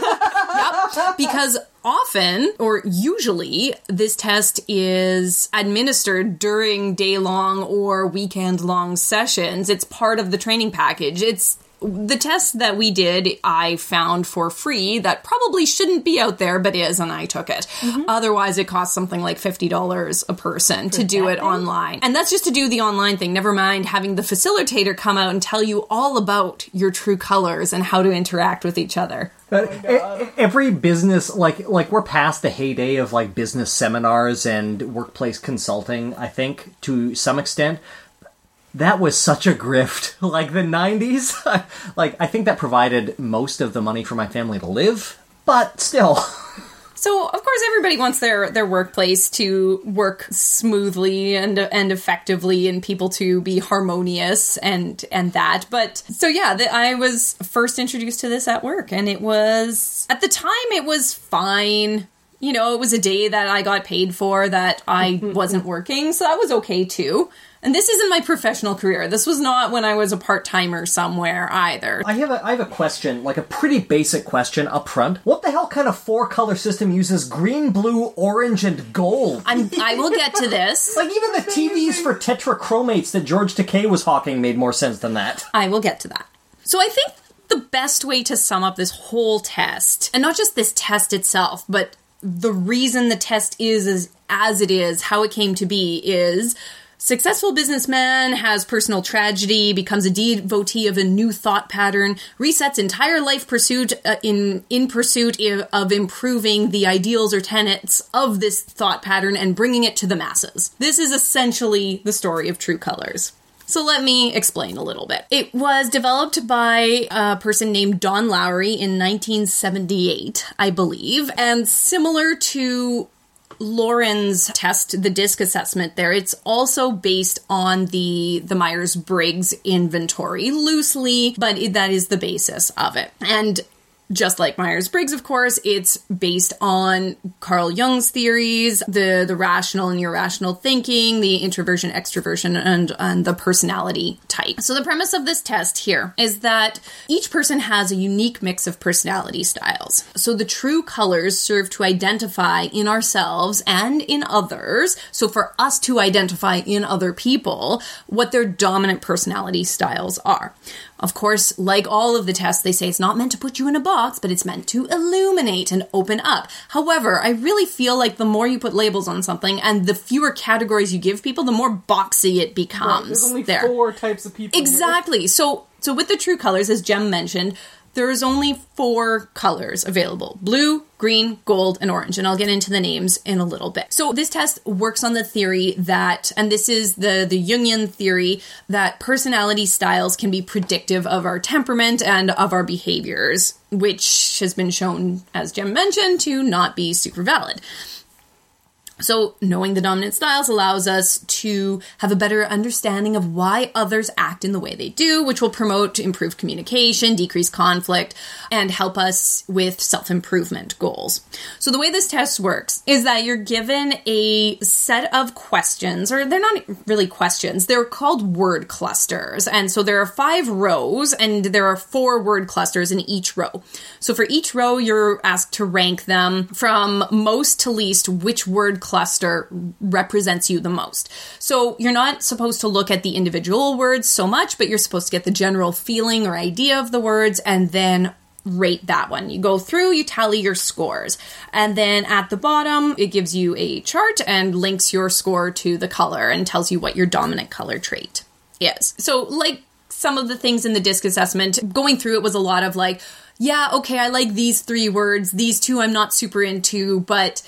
Speaker 3: Yep. Because often, or usually, this test is administered during day long or weekend long sessions. It's part of the training package. It's the test that we did, I found for free that probably shouldn't be out there, but is, and I took it. Mm-hmm. Otherwise, it costs something like $50 a person to do it online. And that's just to do the online thing. Never mind having the facilitator come out and tell you all about your true colors and how to interact with each other.
Speaker 4: But uh, e- every business, like like we're past the heyday of like business seminars and workplace consulting. I think to some extent, that was such a grift. Like the '90s, like I think that provided most of the money for my family to live. But still,
Speaker 3: So of course everybody wants their their workplace to work smoothly and and effectively and people to be harmonious and and that. But so yeah, the, I was first introduced to this at work and it was at the time it was fine. You know, it was a day that I got paid for that I wasn't working, so that was okay too. And this isn't my professional career. This was not when I was a part timer somewhere either.
Speaker 4: I have a I have a question, like a pretty basic question up front. What the hell kind of four color system uses green, blue, orange, and gold?
Speaker 3: I'm, I will get to this.
Speaker 4: like even the TVs for tetrachromats that George Takei was hawking made more sense than that.
Speaker 3: I will get to that. So I think the best way to sum up this whole test, and not just this test itself, but the reason the test is as, as it is, how it came to be, is successful businessman has personal tragedy, becomes a devotee of a new thought pattern, resets entire life pursuit uh, in in pursuit of improving the ideals or tenets of this thought pattern and bringing it to the masses. This is essentially the story of True Colors. So let me explain a little bit. It was developed by a person named Don Lowry in 1978, I believe, and similar to Lauren's test, the disc assessment there, it's also based on the the Myers-Briggs inventory loosely, but it, that is the basis of it. And just like Myers-Briggs, of course, it's based on Carl Jung's theories, the the rational and irrational thinking, the introversion, extroversion, and and the personality type. So the premise of this test here is that each person has a unique mix of personality styles. So the true colors serve to identify in ourselves and in others. So for us to identify in other people what their dominant personality styles are. Of course, like all of the tests, they say it's not meant to put you in a box, but it's meant to illuminate and open up. However, I really feel like the more you put labels on something and the fewer categories you give people, the more boxy it becomes.
Speaker 1: There's only
Speaker 3: there.
Speaker 1: four types of people. here.
Speaker 3: Exactly. So so with the true colors, as Jem mentioned, there is only four colors available blue, green, gold, and orange. And I'll get into the names in a little bit. So this test works on the theory that, and this is the, the Jungian theory, that personality styles can be predictive of our temperament and of our behaviors, which has been shown, as Jem mentioned, to not be super valid. So, knowing the dominant styles allows us to have a better understanding of why others act in the way they do, which will promote improved communication, decrease conflict, and help us with self improvement goals. So, the way this test works is that you're given a set of questions, or they're not really questions, they're called word clusters. And so, there are five rows, and there are four word clusters in each row. So, for each row, you're asked to rank them from most to least which word cluster represents you the most. So you're not supposed to look at the individual words so much, but you're supposed to get the general feeling or idea of the words and then rate that one. You go through, you tally your scores. And then at the bottom, it gives you a chart and links your score to the color and tells you what your dominant color trait is. So like some of the things in the disc assessment, going through it was a lot of like, yeah, okay, I like these three words. These two I'm not super into, but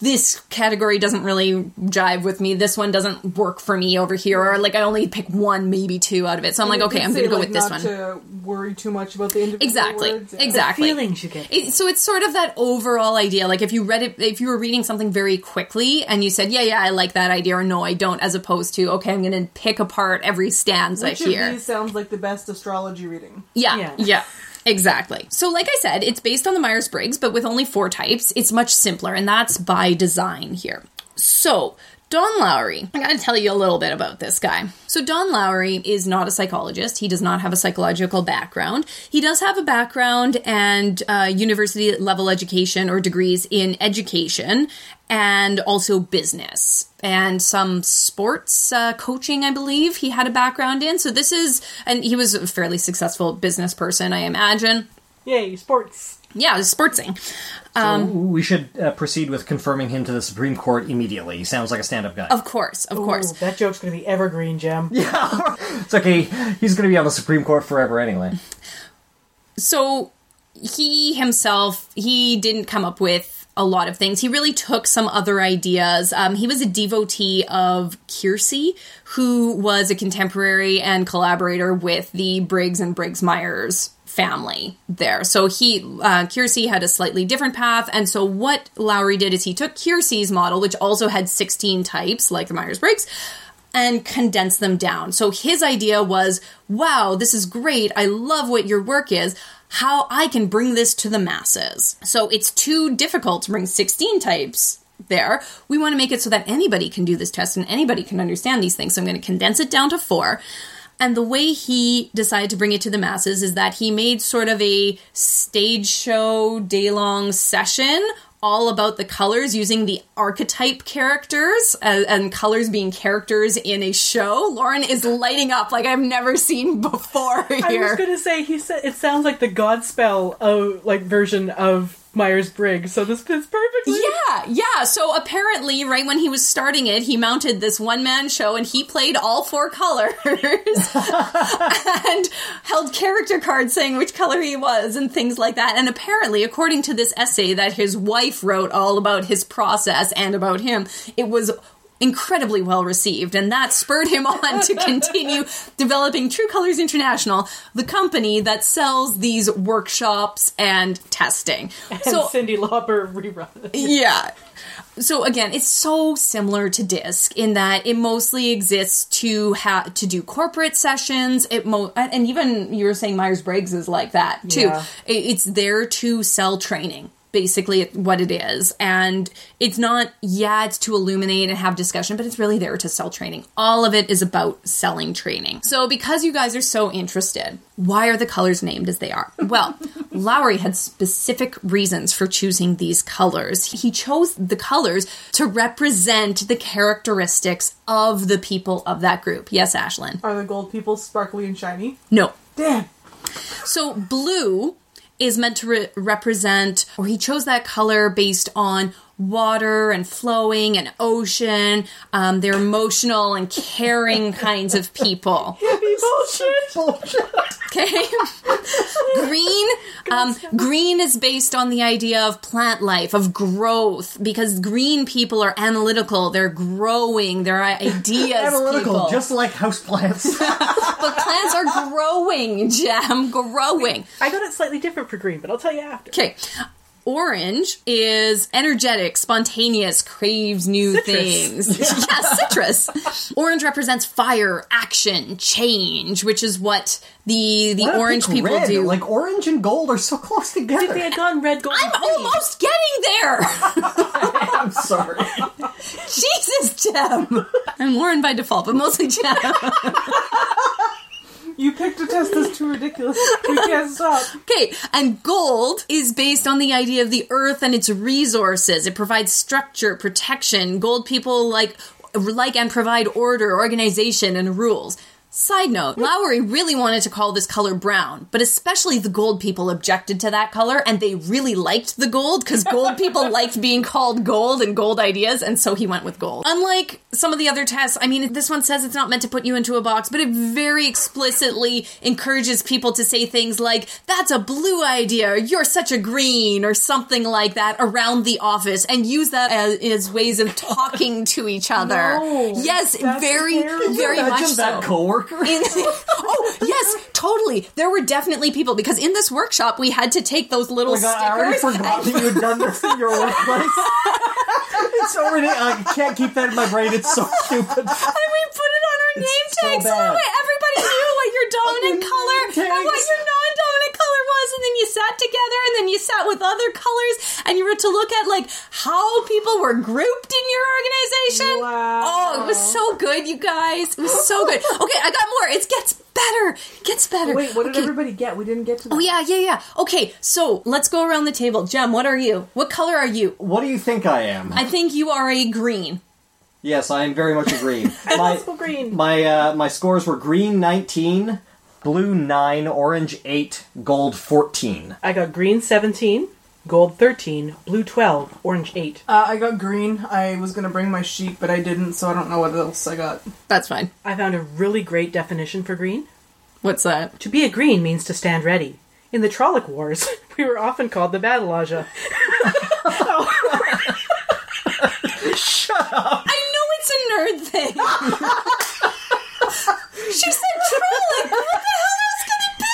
Speaker 3: this category doesn't really jive with me. This one doesn't work for me over here, or like I only pick one, maybe two out of it. So I'm like, okay, I'm gonna go
Speaker 1: like,
Speaker 3: with this
Speaker 1: not
Speaker 3: one.
Speaker 1: To worry too much about the individual
Speaker 3: Exactly,
Speaker 1: words. Yeah.
Speaker 3: exactly.
Speaker 5: Feelings you get.
Speaker 3: It- so it's sort of that overall idea. Like if you read it, if you were reading something very quickly and you said, "Yeah, yeah, I like that idea," or "No, I don't," as opposed to, "Okay, I'm going to pick apart every stanza
Speaker 1: Which
Speaker 3: here."
Speaker 1: of these sounds like the best astrology reading?
Speaker 3: Yeah,
Speaker 5: Yeah.
Speaker 3: yeah. Exactly. So, like I said, it's based on the Myers Briggs, but with only four types. It's much simpler, and that's by design here. So, Don Lowry, I gotta tell you a little bit about this guy. So, Don Lowry is not a psychologist. He does not have a psychological background. He does have a background and uh, university level education or degrees in education and also business and some sports uh, coaching, I believe he had a background in. So, this is, and he was a fairly successful business person, I imagine.
Speaker 5: Yay, sports.
Speaker 3: Yeah, sportsing. Um,
Speaker 4: we should uh, proceed with confirming him to the Supreme Court immediately. He sounds like a stand-up guy.
Speaker 3: Of course, of course.
Speaker 5: That joke's gonna be evergreen, Jem.
Speaker 4: It's okay. He's going to be on the Supreme Court forever anyway.
Speaker 3: so he himself he didn't come up with a lot of things he really took some other ideas um, he was a devotee of Keirsey who was a contemporary and collaborator with the briggs and briggs myers family there. So he, uh, Keirsey had a slightly different path. And so what Lowry did is he took Keirsey's model, which also had 16 types, like the Myers Briggs, and condensed them down. So his idea was, wow, this is great. I love what your work is. How I can bring this to the masses. So it's too difficult to bring 16 types there. We want to make it so that anybody can do this test and anybody can understand these things. So I'm going to condense it down to four. And the way he decided to bring it to the masses is that he made sort of a stage show day long session all about the colors using the archetype characters uh, and colors being characters in a show. Lauren is lighting up like I've never seen before
Speaker 5: I was gonna say he said it sounds like the Godspell of like version of Myers Briggs, so this fits perfectly.
Speaker 3: Yeah, yeah. So apparently, right when he was starting it, he mounted this one man show and he played all four colors and held character cards saying which color he was and things like that. And apparently, according to this essay that his wife wrote all about his process and about him, it was incredibly well received and that spurred him on to continue developing True Colors International, the company that sells these workshops and testing.
Speaker 5: And
Speaker 3: so
Speaker 5: Cyndi Lauper rerun.
Speaker 3: yeah. So again, it's so similar to Disc in that it mostly exists to have to do corporate sessions. It mo- and even you were saying Myers Briggs is like that too.
Speaker 5: Yeah.
Speaker 3: It's there to sell training. Basically, what it is, and it's not. Yeah, it's to illuminate and have discussion, but it's really there to sell training. All of it is about selling training. So, because you guys are so interested, why are the colors named as they are? Well, Lowry had specific reasons for choosing these colors. He chose the colors to represent the characteristics of the people of that group. Yes, Ashlyn.
Speaker 1: Are the gold people sparkly and shiny?
Speaker 3: No.
Speaker 1: Damn.
Speaker 3: So blue is meant to re- represent, or he chose that color based on water and flowing and ocean. Um, they're emotional and caring kinds of people. Bullshit. Okay. green, um, green is based on the idea of plant life, of growth, because green people are analytical. They're growing. They're ideas
Speaker 4: Analytical,
Speaker 3: people.
Speaker 4: just like houseplants.
Speaker 3: but plants are growing, Jem, growing.
Speaker 5: I got it slightly different for green, but I'll tell you after.
Speaker 3: Okay. Orange is energetic, spontaneous, craves new
Speaker 5: Citrus.
Speaker 3: things. yeah, citrus. Orange represents fire, action, change, which is what the the
Speaker 4: Why
Speaker 3: orange people
Speaker 4: red?
Speaker 3: do.
Speaker 4: Like orange and gold are so close
Speaker 5: If they
Speaker 4: together.
Speaker 5: had gone red, gold,
Speaker 3: I'm almost getting there.
Speaker 4: I'm sorry.
Speaker 3: Jesus, Jem. I'm Lauren by default, but mostly Jem.
Speaker 1: You picked a test that's too ridiculous. We can't stop.
Speaker 3: Okay, and gold is based on the idea of the earth and its resources. It provides structure, protection. Gold people like like and provide order, organization, and rules. Side note, hmm. Lowry really wanted to call this color brown, but especially the gold people objected to that color and they really liked the gold because gold people liked being called gold and gold ideas, and so he went with gold. Unlike some of the other tests, I mean, this one says it's not meant to put you into a box, but it very explicitly encourages people to say things like, that's a blue idea, or you're such a green, or something like that around the office, and use that as, as ways of talking to each other.
Speaker 1: No,
Speaker 3: yes, very,
Speaker 1: terrible.
Speaker 3: very much
Speaker 4: Imagine that
Speaker 3: so.
Speaker 4: coworker.
Speaker 3: In- oh yes, totally. There were definitely people because in this workshop we had to take those little
Speaker 4: Oh God, I already forgot that you had done this in your workplace. it's so ridiculous. I can't keep that in my brain. It's so stupid.
Speaker 3: and we put it on our
Speaker 4: It's
Speaker 3: name
Speaker 4: so
Speaker 3: tags so that
Speaker 4: bad.
Speaker 3: way everybody knew what your dominant color and what your non-dominant color was, and then you sat together, and then you sat with other colors, and you were to look at like how people were grouped in your organization.
Speaker 1: Wow.
Speaker 3: Oh, it was so good, you guys. It was so good. Okay, I got more. It gets better. It gets better.
Speaker 1: Wait, what did
Speaker 3: Okay.
Speaker 1: everybody get? We didn't get to that.
Speaker 3: Oh yeah, yeah, yeah. Okay, so let's go around the table. Jem, what are you? What color are you?
Speaker 6: What do you think I am?
Speaker 3: I think you are a green.
Speaker 6: Yes, I am very much a green. my
Speaker 5: Possible green.
Speaker 6: my uh, my scores were green 19, blue 9, orange 8, gold 14.
Speaker 5: I got green 17, gold 13, blue 12, orange 8.
Speaker 1: Uh, I got green. I was gonna bring my sheet, but I didn't, so I don't know what else I got.
Speaker 3: That's fine.
Speaker 5: I found a really great definition for green.
Speaker 3: What's that?
Speaker 5: To be a green means to stand ready. In the Trolloc Wars, we were often called the Battle Ajah.
Speaker 3: I know it's a nerd thing. she said trolling. What the hell could it be?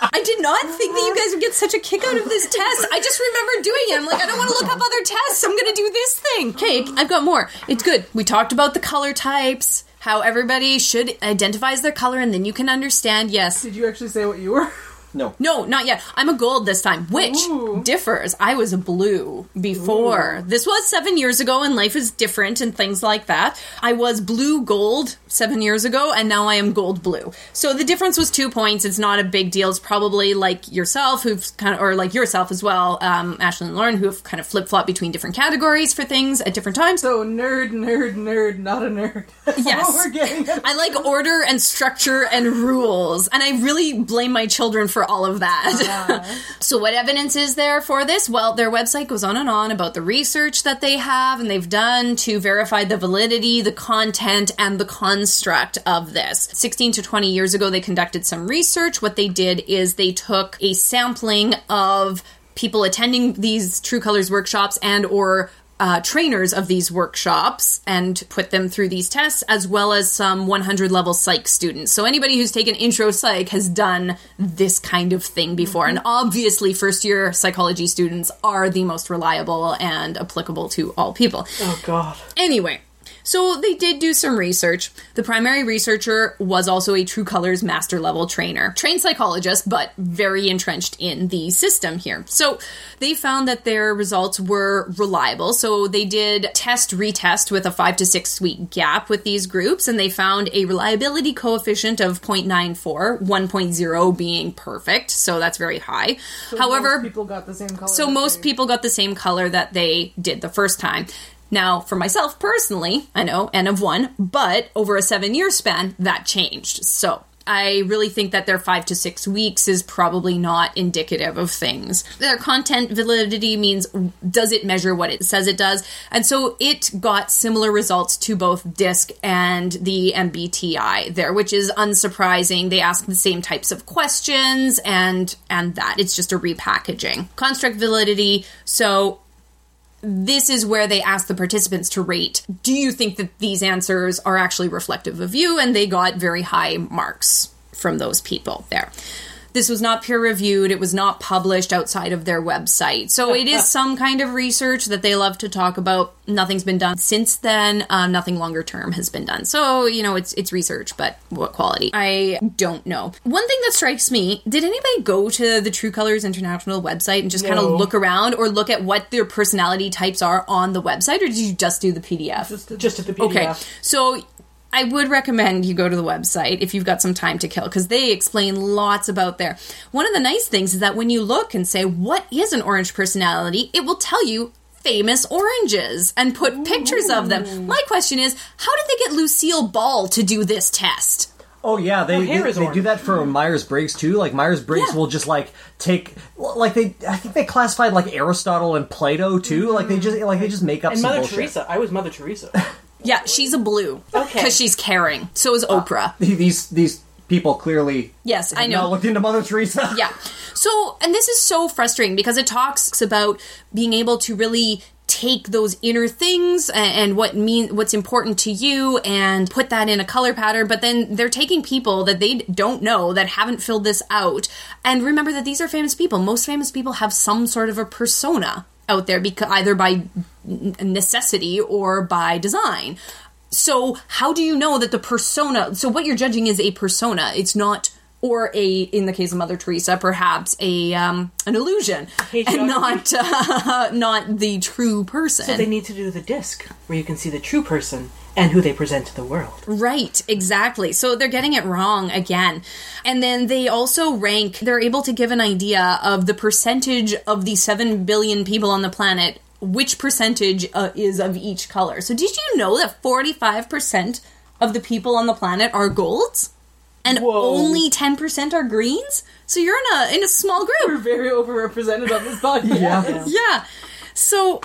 Speaker 3: I did not think that you guys would get such a kick out of this test. I just remember doing it. I'm like, I don't want to look up other tests. I'm going to do this thing. Okay, I've got more. It's good. We talked about the color types, how everybody should identify as their color, and then you can understand, yes,
Speaker 1: Did you actually say what you were?
Speaker 6: No.
Speaker 3: no, not yet. I'm a gold this time, which
Speaker 1: Ooh.
Speaker 3: differs. I was a blue before. This was seven years ago, and life is different and things like that. I was blue gold seven years ago, and now I am gold blue. So the difference was two points. It's not a big deal. It's probably like yourself, who've kind of, or like yourself as well, um, Ashley and Lauren, who have kind of flip flop between different categories for things at different times.
Speaker 1: So nerd, nerd, nerd, not a nerd.
Speaker 3: Yes.
Speaker 1: we're getting.
Speaker 3: I like order and structure and rules, and I really blame my children for all of that. so, what evidence is there for this? Well, their website goes on and on about the research that they have and they've done to verify the validity, the content, and the construct of this. 16 to 20 years ago, they conducted some research. What they did is they took a sampling of people attending these True Colors workshops and or uh, trainers of these workshops and put them through these tests, as well as some 100 level psych students. So anybody who's taken intro psych has done this kind of thing before. And obviously, first year psychology students are the most reliable and applicable to all people.
Speaker 5: Oh God.
Speaker 3: Anyway, so they did do some research. The primary researcher was also a True Colors master level trainer, trained psychologist, but very entrenched in the system here. So they found that their results were reliable. So they did test retest with a five to six week gap with these groups, and they found a reliability coefficient of 0.94, 1.0 being perfect. So that's very high. However,
Speaker 1: Most people got the same color.
Speaker 3: so most people got the same color that they did the first time. Now, for myself personally, I know N of one, but over a seven year span, that changed. So I really think that their five to six weeks is probably not indicative of things. Their content validity means does it measure what it says it does? And so it got similar results to both DISC and the MBTI there, which is unsurprising. They ask the same types of questions and and that. It's just a repackaging. Construct validity, so this is where they ask the participants to rate. Do you think that these answers are actually reflective of you? And they got very high marks from those people there this was not peer reviewed it was not published outside of their website. So it is some kind of research that they love to talk about. Nothing's been done since then. Um, nothing longer term has been done. So you know it's it's research but what quality? I don't know. One thing that strikes me did anybody go to the true colors international website and just kind of look around or look at what their personality types are on the website or did you just do the pdf
Speaker 5: Just at the PDF.
Speaker 3: Okay, so I would recommend you go to the website if you've got some time to kill because they explain lots about there. One of the nice things is that when you look and say, What is an orange personality? it will tell you famous oranges and put pictures of them. My question is, how did they get Lucille Ball to do this test?
Speaker 6: Oh yeah, they
Speaker 5: hair
Speaker 6: they, they do that for Myers Briggs too. Like Myers Briggs
Speaker 3: Yeah.
Speaker 6: will just like take like they I think they classified like Aristotle and Plato too. Mm-hmm. Like they just like they just make up
Speaker 5: And
Speaker 6: some
Speaker 5: Mother
Speaker 6: bullshit.
Speaker 5: Teresa. I was Mother Teresa.
Speaker 3: Yeah, she's a blue.
Speaker 5: Okay.
Speaker 3: Because she's caring. So is ah. Oprah.
Speaker 6: These these people clearly
Speaker 3: Yes, I know.
Speaker 6: not looked into Mother Teresa.
Speaker 3: Yeah. So, and this is so frustrating because it talks about being able to really take those inner things and what mean what's important to you and put that in a color pattern but then they're taking people that they don't know that haven't filled this out and remember that these are famous people most famous people have some sort of a persona out there because either by necessity or by design. So how do you know that the persona so what you're judging is a persona. It's not or a in the case of mother teresa perhaps a um an illusion and not uh, not the true person.
Speaker 5: So they need to do the disc where you can see the true person and who they present to the world.
Speaker 3: Right, exactly. So they're getting it wrong again. And then they also rank, they're able to give an idea of the percentage of the 7 billion people on the planet, which percentage uh, is of each color. So did you know that 45% of the people on the planet are golds? And
Speaker 5: Whoa.
Speaker 3: only 10% are greens? So you're in a in a small group We're
Speaker 1: very overrepresented on this podcast.
Speaker 6: Yeah.
Speaker 3: Yeah. So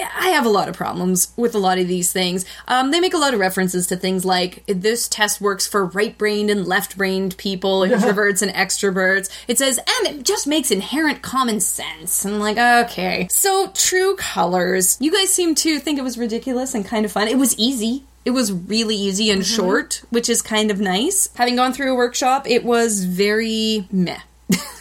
Speaker 3: I have a lot of problems with a lot of these things. Um, they make a lot of references to things like this test works for right brained and left brained people, introverts and extroverts. It says, and it just makes inherent common sense. I'm like, okay. So, true colors. You guys seem to think it was ridiculous and kind of fun. It was easy. It was really easy and short, which is kind of nice. Having gone through a workshop, it was very meh.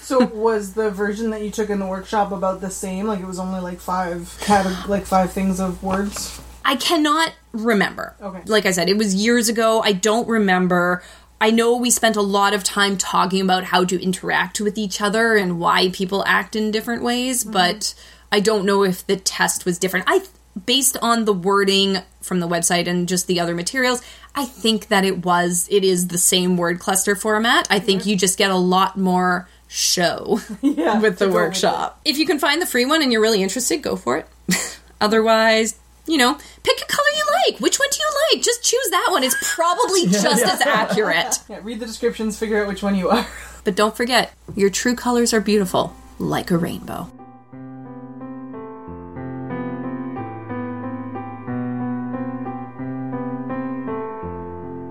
Speaker 1: So was the version that you took in the workshop about the same? Like it was only like five cate- like five things of words.
Speaker 3: I cannot remember.
Speaker 1: Okay.
Speaker 3: Like I said, it was years ago. I don't remember. I know we spent a lot of time talking about how to interact with each other and why people act in different ways, mm-hmm. but I don't know if the test was different. I based on the wording from the website and just the other materials, I think that it was it is the same word cluster format. I think you just get a lot more show
Speaker 1: Yeah,
Speaker 3: with the
Speaker 1: go with
Speaker 3: workshop. If you can find the free one and you're really interested, go for it. Otherwise, you know, pick a color you like. Which one do you like? Just choose that one. It's probably just as accurate.
Speaker 1: Yeah, read the descriptions, figure out which one you are.
Speaker 3: But don't forget, your true colors are beautiful, like a rainbow.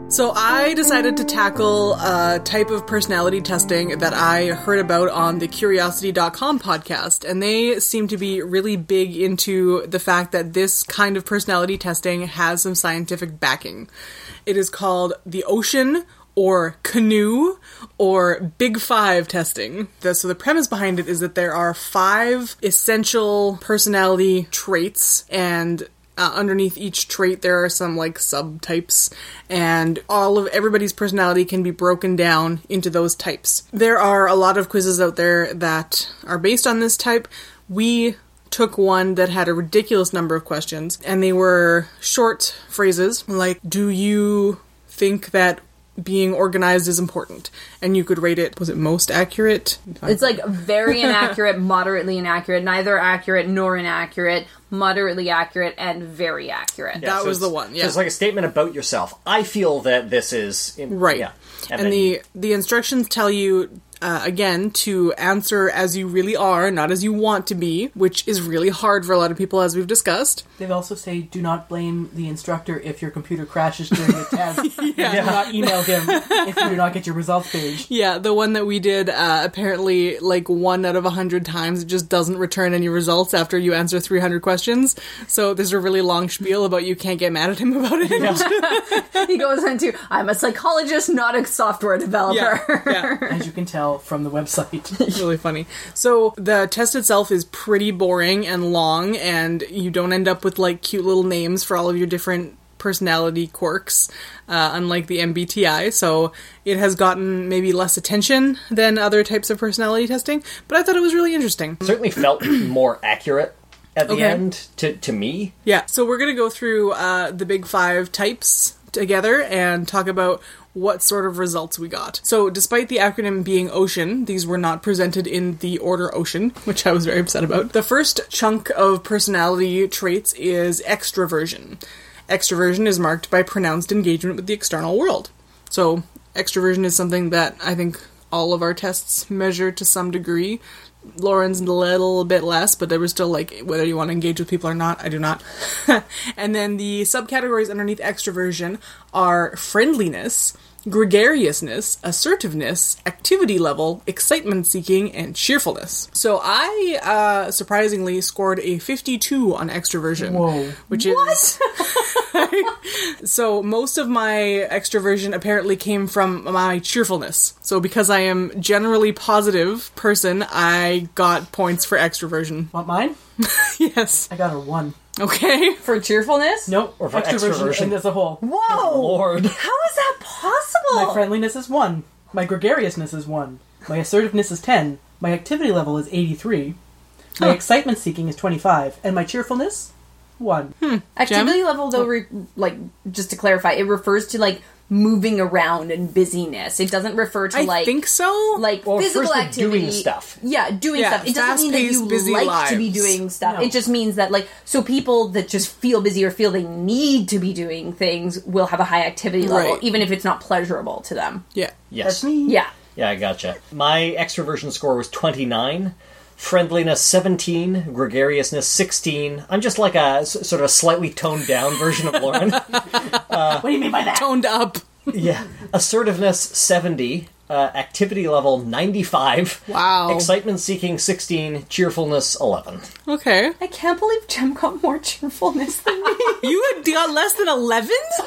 Speaker 1: So I decided to tackle a type of personality testing that I heard about on the curiosity.com podcast and they seem to be really big into the fact that this kind of personality testing has some scientific backing. It is called the ocean or canoe or big five testing. So the premise behind it is that there are five essential personality traits and uh, underneath each trait there are some like subtypes and all of everybody's personality can be broken down into those types. There are a lot of quizzes out there that are based on this type. We took one that had a ridiculous number of questions and they were short phrases like do you think that being organized is important and you could rate it was it most accurate
Speaker 3: It's like very inaccurate, moderately inaccurate, neither accurate nor inaccurate, moderately accurate, and very accurate.
Speaker 1: That
Speaker 6: so
Speaker 1: was the
Speaker 6: it's-
Speaker 1: one,
Speaker 6: So
Speaker 1: yeah.
Speaker 6: it's like a statement about yourself. I feel that this is
Speaker 1: Right.
Speaker 6: Yeah,
Speaker 1: And,
Speaker 6: then
Speaker 1: the the instructions tell you uh, again to answer as you really are, not as you want to be, which is really hard for a lot of people, as we've discussed.
Speaker 5: They also say do not blame the instructor if your computer crashes during the test. yeah. Do not email him if you do not get your results page.
Speaker 1: Yeah, the one that we did, uh, apparently, like one out of a hundred times, it just doesn't return any results after you answer 300 questions. So there's a really long spiel about you can't get mad at him about it.
Speaker 3: he goes into, I'm a psychologist, not a software developer.
Speaker 1: yeah, yeah.
Speaker 5: As you can tell from the website.
Speaker 1: really funny. So the test itself is pretty boring and long, and you don't end up with like cute little names for all of your different personality quirks, uh, unlike the MBTI. So it has gotten maybe less attention than other types of personality testing, but I thought it was really interesting.
Speaker 6: certainly felt more accurate at the
Speaker 1: Okay.
Speaker 6: end to, to me.
Speaker 1: Yeah, so we're going to go through uh, the big five types together and talk about what sort of results we got. So, despite the acronym being OCEAN, these were not presented in the order OCEAN, which I was very upset about. The first chunk of personality traits is extroversion. Extroversion is marked by pronounced engagement with the external world. So, extroversion is something that I think all of our tests measure to some degree. Lauren's a little bit less, but there was still like whether you want to engage with people or not. I do not. and then the subcategories underneath extroversion are friendliness, gregariousness, assertiveness, activity level, excitement seeking, and cheerfulness. So I uh, surprisingly scored a 52 on extroversion,
Speaker 5: Whoa.
Speaker 1: which is so most of my extroversion apparently came from my cheerfulness. So because I am generally positive person, I got points for extroversion.
Speaker 5: Want mine?
Speaker 1: yes.
Speaker 5: I got a one.
Speaker 1: Okay.
Speaker 3: For cheerfulness?
Speaker 5: Nope.
Speaker 6: Or for
Speaker 5: extroversion
Speaker 6: extroversion.
Speaker 5: as a whole.
Speaker 3: Whoa!
Speaker 6: Lord.
Speaker 3: How is that possible?
Speaker 5: My friendliness is one. My gregariousness is one. My assertiveness is ten. My activity level is eighty-three. My excitement seeking is twenty-five, and my cheerfulness, one. Hmm.
Speaker 3: Activity level, though, re- like just to clarify, it refers to like moving around and busyness. It doesn't refer to like
Speaker 1: I
Speaker 3: like
Speaker 1: think so.
Speaker 3: like
Speaker 6: Well,
Speaker 3: physical
Speaker 6: refers
Speaker 3: activity.
Speaker 6: doing stuff.
Speaker 3: Yeah, doing
Speaker 1: Yeah,
Speaker 3: stuff. It doesn't mean that you
Speaker 1: busy
Speaker 3: like to be doing stuff.
Speaker 5: No.
Speaker 3: It just means that like so people that just feel busy or feel they need to be doing things will have a high activity level,
Speaker 1: Right.
Speaker 3: even if it's not pleasurable to them.
Speaker 1: yeah.
Speaker 6: Yes.
Speaker 5: That's me.
Speaker 3: Yeah.
Speaker 6: Yeah, I gotcha. My extroversion score was 29, friendliness 17, gregariousness 16. I'm just like a s- sort of a slightly toned down version of Lauren.
Speaker 5: What do you mean by that?
Speaker 1: Toned up.
Speaker 6: yeah. Assertiveness 70, uh, activity level 95.
Speaker 1: Wow.
Speaker 6: Excitement seeking 16, cheerfulness 11.
Speaker 1: Okay.
Speaker 3: I can't believe Jem got more cheerfulness than me.
Speaker 1: You had got less than 11?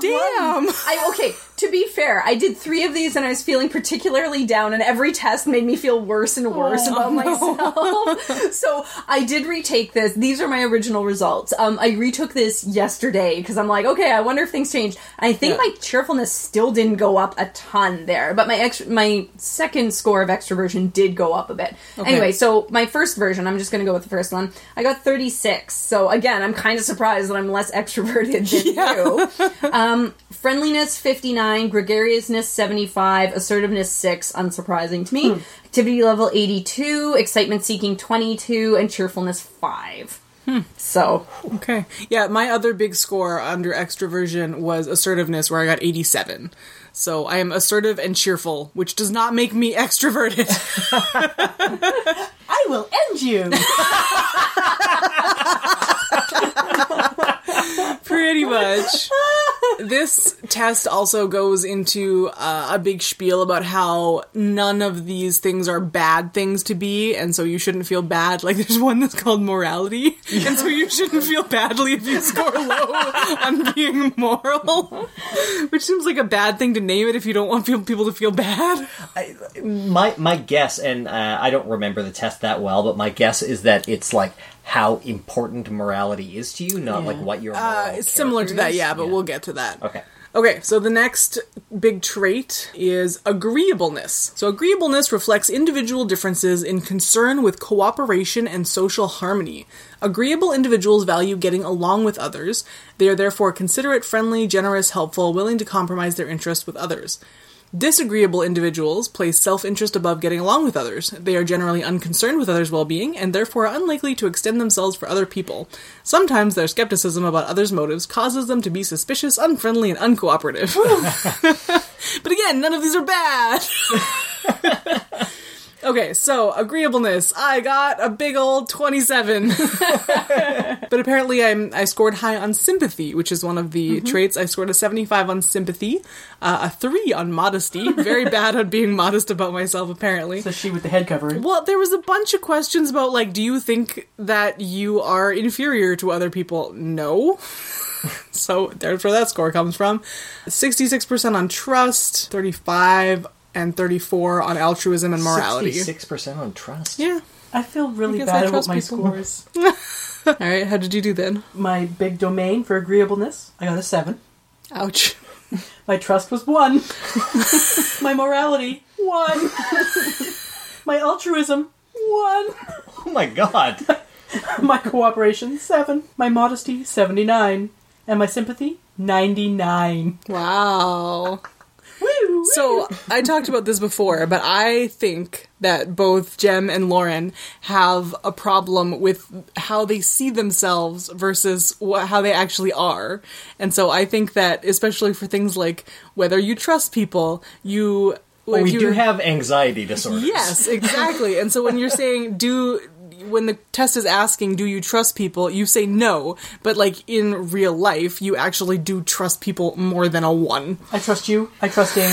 Speaker 1: Damn.
Speaker 3: I okay. To be fair, I did three of these and I was feeling particularly down, and every test made me feel worse and worse about myself. so I did retake this. These are my original results. Um, I retook this yesterday because I'm like, okay, I wonder if things changed. I think
Speaker 1: Yeah.
Speaker 3: my cheerfulness still didn't go up a ton there, but my ex- my second score of extroversion did go up a bit. Anyway, so my first version, I'm just going to go with the first one. I got 36. So again, I'm kind of surprised that I'm less extroverted than you. Um, friendliness 59, gregariousness 75, assertiveness 6, unsurprising to me. Hmm. Activity level 82, excitement seeking 22, and cheerfulness 5. Hmm. So,
Speaker 1: Okay. Yeah, my other big score under extroversion was assertiveness, where I got 87. So I am assertive and cheerful, which does not make me extroverted.
Speaker 5: I will end you.
Speaker 1: Pretty much. this test also goes into uh, a big spiel about how none of these things are bad things to be, and so you shouldn't feel bad. Like, there's one that's called morality, and so you shouldn't feel badly if you score low on being moral. Which seems like a bad thing to name it if you don't want people to feel bad.
Speaker 6: My my guess, and uh, I don't remember the test that well, but my guess is that it's like how important morality is to you, not like what your moral
Speaker 1: Uh, similar to
Speaker 6: character
Speaker 1: that,
Speaker 6: is.
Speaker 1: yeah, but we'll get to that.
Speaker 6: Okay.
Speaker 1: Okay, so the next big trait is agreeableness. So, agreeableness reflects individual differences in concern with cooperation and social harmony. Agreeable individuals value getting along with others. They are therefore considerate, friendly, generous, helpful, willing to compromise their interests with others. Disagreeable individuals place self interest above getting along with others. They are generally unconcerned with others' well being and therefore unlikely to extend themselves for other people. Sometimes their skepticism about others' motives causes them to be suspicious, unfriendly, and uncooperative. but again, none of these are bad. Okay, so agreeableness. I got a big old 27. but apparently I'm I scored high on sympathy, which is one of the traits. I scored a 75 on sympathy, uh, a 3 on modesty. Very bad on being modest about myself apparently.
Speaker 5: So she with the head covering.
Speaker 1: Well, there was a bunch of questions about like, do you think that you are inferior to other people? No. so there's where that score comes from. 66% on trust, 35 and 34 on altruism and morality.
Speaker 6: Sixty-six percent on trust.
Speaker 1: Yeah.
Speaker 5: I feel really
Speaker 1: I
Speaker 5: bad about my
Speaker 1: people.
Speaker 5: scores.
Speaker 1: All right, how did you do then?
Speaker 5: My big domain for agreeableness, I got a seven.
Speaker 1: Ouch.
Speaker 5: My trust was one. my morality, one. my altruism, one.
Speaker 6: Oh my god.
Speaker 5: My cooperation, seven. My modesty, 79. And my sympathy, 99.
Speaker 1: Wow.
Speaker 5: Woo!
Speaker 1: So I talked about this before, but I think that both Jem and Lauren have a problem with how they see themselves versus wh- how they actually are. And so I think that, especially for things like whether you trust people, you.
Speaker 6: Well, we do have anxiety disorders.
Speaker 1: Yes, exactly. and so when you're saying do when the test is asking do you trust people, you say no, but like in real life you actually do trust people more than a 1.
Speaker 5: I trust you. I trust Dave.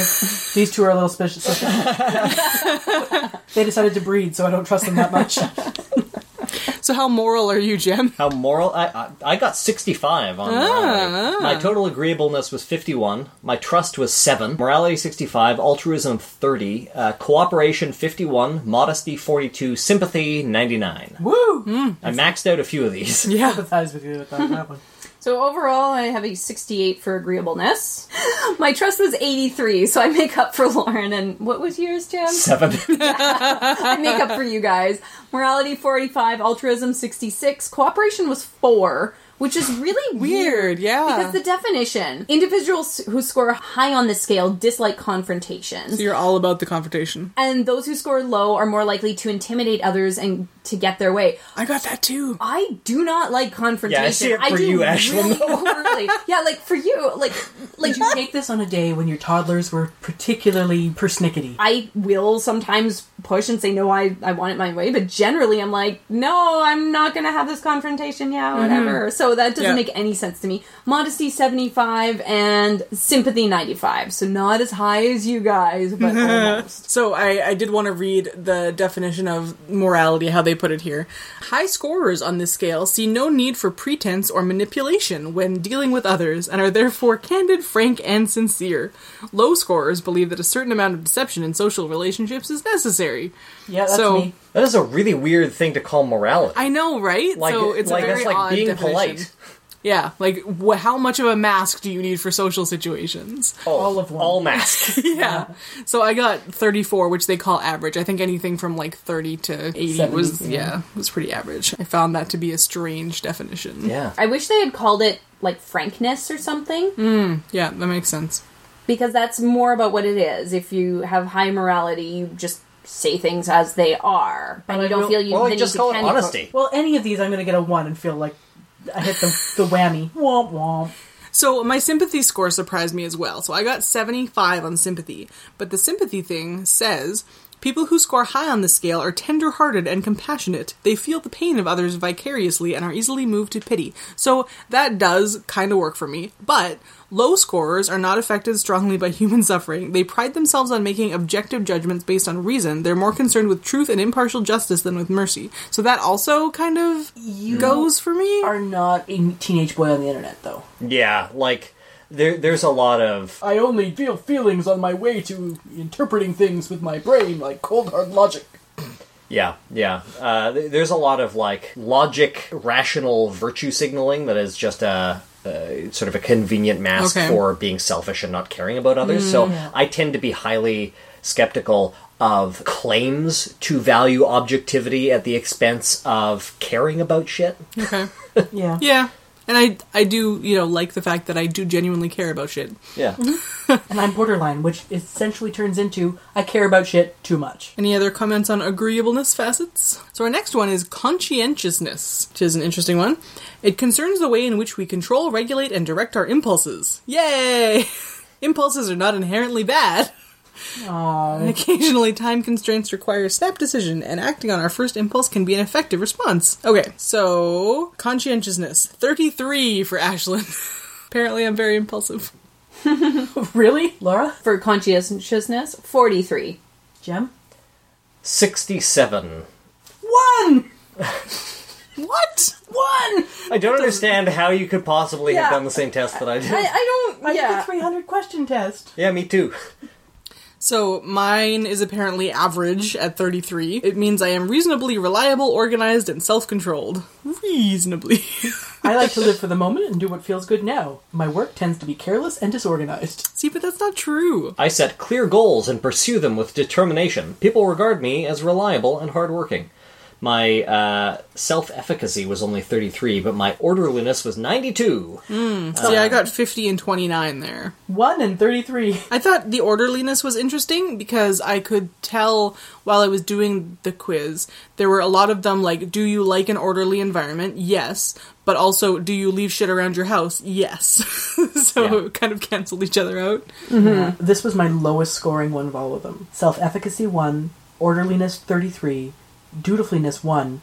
Speaker 5: These two are a little suspicious. they decided to breed, so I don't trust them that much.
Speaker 1: So how moral are you, Jem?
Speaker 6: How moral? I, I I got sixty-five on morality. My total agreeableness was fifty-one. My trust was seven. Morality sixty-five. Altruism thirty. Uh, cooperation fifty-one. Modesty forty-two. Sympathy ninety-nine.
Speaker 5: Woo!
Speaker 6: I maxed out a few of these.
Speaker 1: Yeah.
Speaker 5: Sympathize with you with that, that one.
Speaker 3: So overall, I have a 68 for agreeableness. My trust was 83, so I make up for Lauren. And what was yours, Jem?
Speaker 6: Seven.
Speaker 3: I make up for you guys. Morality 45, altruism 66, cooperation was 4, which is really
Speaker 1: Weird, yeah.
Speaker 3: Because the definition individuals who score high on the scale dislike confrontations.
Speaker 1: So you're all about the confrontation.
Speaker 3: and those who score low are more likely to intimidate others and to get their way.
Speaker 1: I got that too.
Speaker 3: I do not like confrontation.
Speaker 6: Yeah, I see it for
Speaker 3: do
Speaker 6: you, Ashlyn.
Speaker 3: really yeah, like for you, like like
Speaker 5: Did you take this on a day when your toddlers were particularly persnickety?
Speaker 3: I will sometimes push and say no, I I want it my way, but generally I'm like, no, I'm not gonna have this confrontation. Yeah, mm-hmm. whatever. So so that doesn't
Speaker 1: Yeah.
Speaker 3: make any sense to me. Modesty 75 and sympathy 95. So not as high as you guys, but almost.
Speaker 1: So I, I did want to read the definition of morality, how they put it here. High scorers on this scale see no need for pretense or manipulation when dealing with others and are therefore candid, frank, and sincere. Low scorers believe that a certain amount of deception in social relationships is necessary.
Speaker 5: Yeah, that's
Speaker 1: So-
Speaker 5: me.
Speaker 4: That is a really weird thing to call morality.
Speaker 1: I know, right?
Speaker 4: like,
Speaker 1: so it's
Speaker 4: like
Speaker 1: a very
Speaker 4: that's like
Speaker 1: odd
Speaker 4: being
Speaker 1: definition.
Speaker 4: polite.
Speaker 1: Yeah, like wh- how much of a mask do you need for social situations?
Speaker 5: Oh, all of one.
Speaker 4: All mask.
Speaker 1: Yeah. So I got 34, which they call average. I think anything from like 30 to 80
Speaker 5: 70,
Speaker 1: was
Speaker 5: yeah.
Speaker 1: yeah, was pretty average. I found that to be a strange definition.
Speaker 4: yeah.
Speaker 3: I wish they had called it like frankness or something.
Speaker 1: Hmm, yeah, that makes sense.
Speaker 3: because that's more about what it is. If you have high morality, you just say things as they are, and
Speaker 5: I
Speaker 3: you don't feel you.
Speaker 4: Well,
Speaker 3: the
Speaker 4: like,
Speaker 3: need
Speaker 4: just
Speaker 3: to
Speaker 4: call it honesty.
Speaker 5: Well, any of these, I'm going to get a one and feel like I hit the, the whammy. Womp womp.
Speaker 1: So my sympathy score surprised me as well. So I got 75 on sympathy. But the sympathy thing says people who score high on the scale are tender-hearted and compassionate. They feel the pain of others vicariously and are easily moved to pity. So that does kind of work for me. But low scorers are not affected strongly by human suffering. They pride themselves on making objective judgments based on reason. They're more concerned with truth and impartial justice than with mercy. So that also kind of goes for me.
Speaker 5: Are not a teenage boy on the internet, though.
Speaker 4: Yeah, like there, there's a lot of
Speaker 5: I only feel feelings on my way to interpreting things with my brain, like cold hard logic.
Speaker 4: yeah, yeah. Uh, th- there's a lot of like logic, rational virtue signaling that is just a, a sort of a convenient mask
Speaker 1: Okay.
Speaker 4: for being selfish and not caring about others. so mm. I tend to be highly skeptical of claims to value objectivity at the expense of caring about shit.
Speaker 1: Okay.
Speaker 5: Yeah.
Speaker 1: Yeah. And I I do, you know, like the fact that I do genuinely care about shit.
Speaker 4: Yeah.
Speaker 5: And I'm borderline, which essentially turns into I care about shit too much.
Speaker 1: Any other comments on agreeableness facets? So our next one is conscientiousness, which is an interesting one. It concerns the way in which we control, regulate, and direct our impulses. Yay! Impulses are not inherently bad.
Speaker 5: Aww.
Speaker 1: And occasionally, time constraints require a snap decision, and acting on our first impulse can be an effective response. Okay, so conscientiousness 33 for Ashlyn. Apparently, I'm very impulsive.
Speaker 5: Really? Laura?
Speaker 3: for conscientiousness. Forty-three.
Speaker 5: Jem?
Speaker 4: Sixty-seven.
Speaker 5: One!
Speaker 1: What?
Speaker 5: One!
Speaker 4: I don't understand how you could possibly have done the same test that I did.
Speaker 3: I, I don't.
Speaker 5: I did
Speaker 3: yeah.
Speaker 5: the 300 question test.
Speaker 4: yeah, me too.
Speaker 1: So mine is apparently average at 33. It means I am reasonably reliable, organized, and self-controlled. Reasonably.
Speaker 5: I like to live for the moment and do what feels good now. My work tends to be careless and disorganized.
Speaker 1: See, but that's not true.
Speaker 4: I set clear goals and pursue them with determination. People regard me as reliable and hardworking. My uh, self efficacy was only 33, but my orderliness was 92. Hmm.
Speaker 1: Uh, See, I got 50 and 29 there.
Speaker 5: One and 33.
Speaker 1: I thought the orderliness was interesting because I could tell while I was doing the quiz, there were a lot of them like, do you like an orderly environment? Yes. But also, do you leave shit around your house? Yes. so
Speaker 4: Yeah.
Speaker 1: it kind of canceled each other out. Mm-hmm.
Speaker 5: Yeah. This was my lowest scoring one of all of them. Self efficacy 1, orderliness 33, dutifulness 1,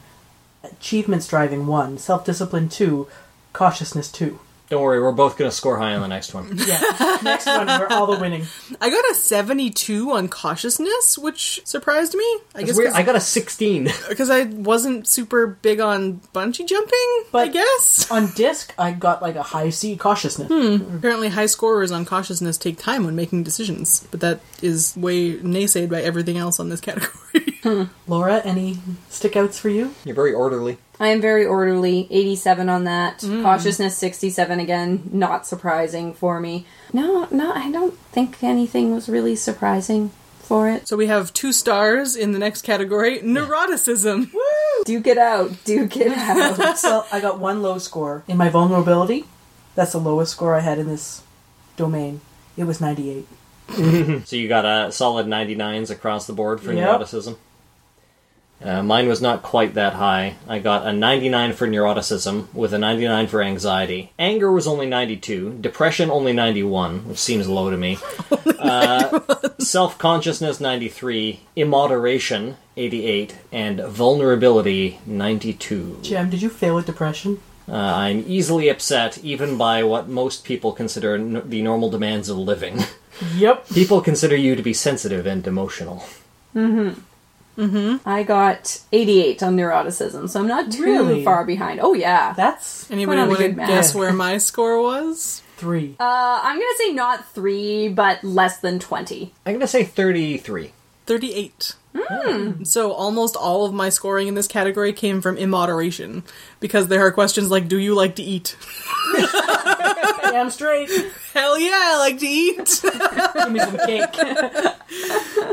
Speaker 5: achievements driving 1, self discipline 2, cautiousness 2.
Speaker 4: Don't worry, we're both going to score high on the next one.
Speaker 5: Yeah. Next one, we're all the winning.
Speaker 1: I got a 72 on cautiousness, which surprised me. I
Speaker 4: It's
Speaker 1: guess
Speaker 4: weird.
Speaker 1: 'cause-
Speaker 4: I got a 16.
Speaker 1: because I wasn't super big on bungee jumping,
Speaker 5: but I
Speaker 1: guess.
Speaker 5: On disc, I got like a high C cautiousness. Hmm.
Speaker 1: Apparently, high scorers on cautiousness take time when making decisions, but that is way naysayed by everything else on this category.
Speaker 5: Laura, any stickouts for you?
Speaker 4: You're very orderly.
Speaker 3: I am very orderly. 87 on that. Mm. Cautiousness 67 again. Not surprising for me. No, no, I don't think anything was really surprising for it.
Speaker 1: so we have two stars in the next category neuroticism. Woo!
Speaker 3: Duke it out. Duke it out.
Speaker 5: So I got one low score in my vulnerability. That's the lowest score I had in this domain. It was 98.
Speaker 4: So you got a solid 99s across the board for
Speaker 5: Yep.
Speaker 4: neuroticism. Uh, mine was not quite that high. I got a 99 for neuroticism with a 99 for anxiety. Anger was only 92. Depression only 91, which seems low to me. Uh, Self consciousness 93. Immoderation 88. And vulnerability 92.
Speaker 5: Jem, did you fail at depression?
Speaker 6: Uh, I'm easily upset, even by what most people consider n- the normal demands of living.
Speaker 5: Yep.
Speaker 6: people consider you to be sensitive and emotional. Mm-hmm.
Speaker 3: I got 88 on neuroticism, so I'm not too
Speaker 5: Really?
Speaker 3: far behind. Oh yeah.
Speaker 5: That's
Speaker 1: Anybody
Speaker 3: Not a
Speaker 1: want to
Speaker 3: good man.
Speaker 1: guess where my score was?
Speaker 5: three.
Speaker 3: Uh, I'm gonna say not three, but less than 20.
Speaker 6: I'm going to say 33.
Speaker 1: 38. Hmm. Hmm. So almost all of my scoring in this category came from immoderation because there are questions like do you like to eat?
Speaker 5: Damn straight.
Speaker 1: Hell yeah, I like to eat.
Speaker 5: Give me some cake.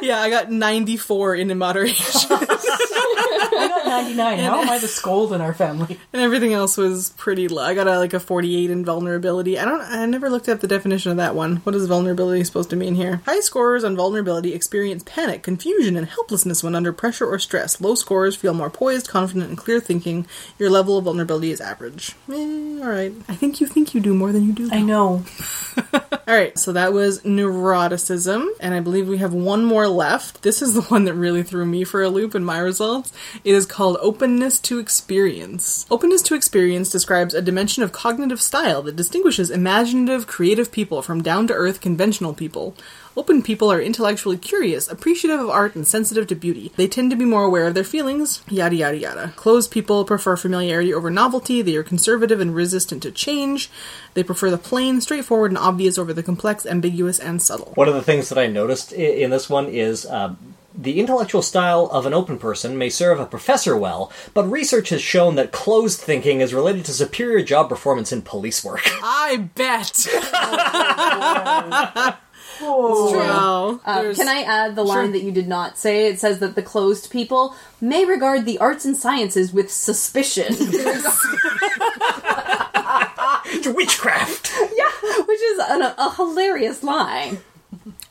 Speaker 1: yeah, I got 94 in immoderation.
Speaker 5: Got 99. How am I the scold in our family?
Speaker 1: and everything else was pretty low. I got a, like a 48 in vulnerability. I don't I never looked up the definition of that one. What is vulnerability supposed to mean here? High scorers on vulnerability experience panic, confusion, and helplessness when under pressure or stress. Low scorers feel more poised, confident, and clear thinking. Your level of vulnerability is average. Eh, all right. I think you think you do more than you do.
Speaker 5: I know.
Speaker 1: All right, so that was neuroticism, and I believe we have one more left. This is the one that really threw me for a loop in my results. It is called openness to experience. Openness to experience describes a dimension of cognitive style that distinguishes imaginative, creative people from down to earth, conventional people. Open people are intellectually curious, appreciative of art, and sensitive to beauty. They tend to be more aware of their feelings, yada yada yada. Closed people prefer familiarity over novelty, they are conservative and resistant to change. They prefer the plain, straightforward, and obvious over the complex, ambiguous, and subtle.
Speaker 6: One of the things that I noticed in this one is uh, the intellectual style of an open person may serve a professor well, but research has shown that closed thinking is related to superior job performance in police work.
Speaker 1: I bet!
Speaker 5: Oh,
Speaker 1: wow.
Speaker 3: Uh,
Speaker 1: There's-
Speaker 3: can I add the line that you did not say? It says that the closed people may regard the arts and sciences with suspicion.
Speaker 6: Witchcraft!
Speaker 3: yeah, which is an, a hilarious line.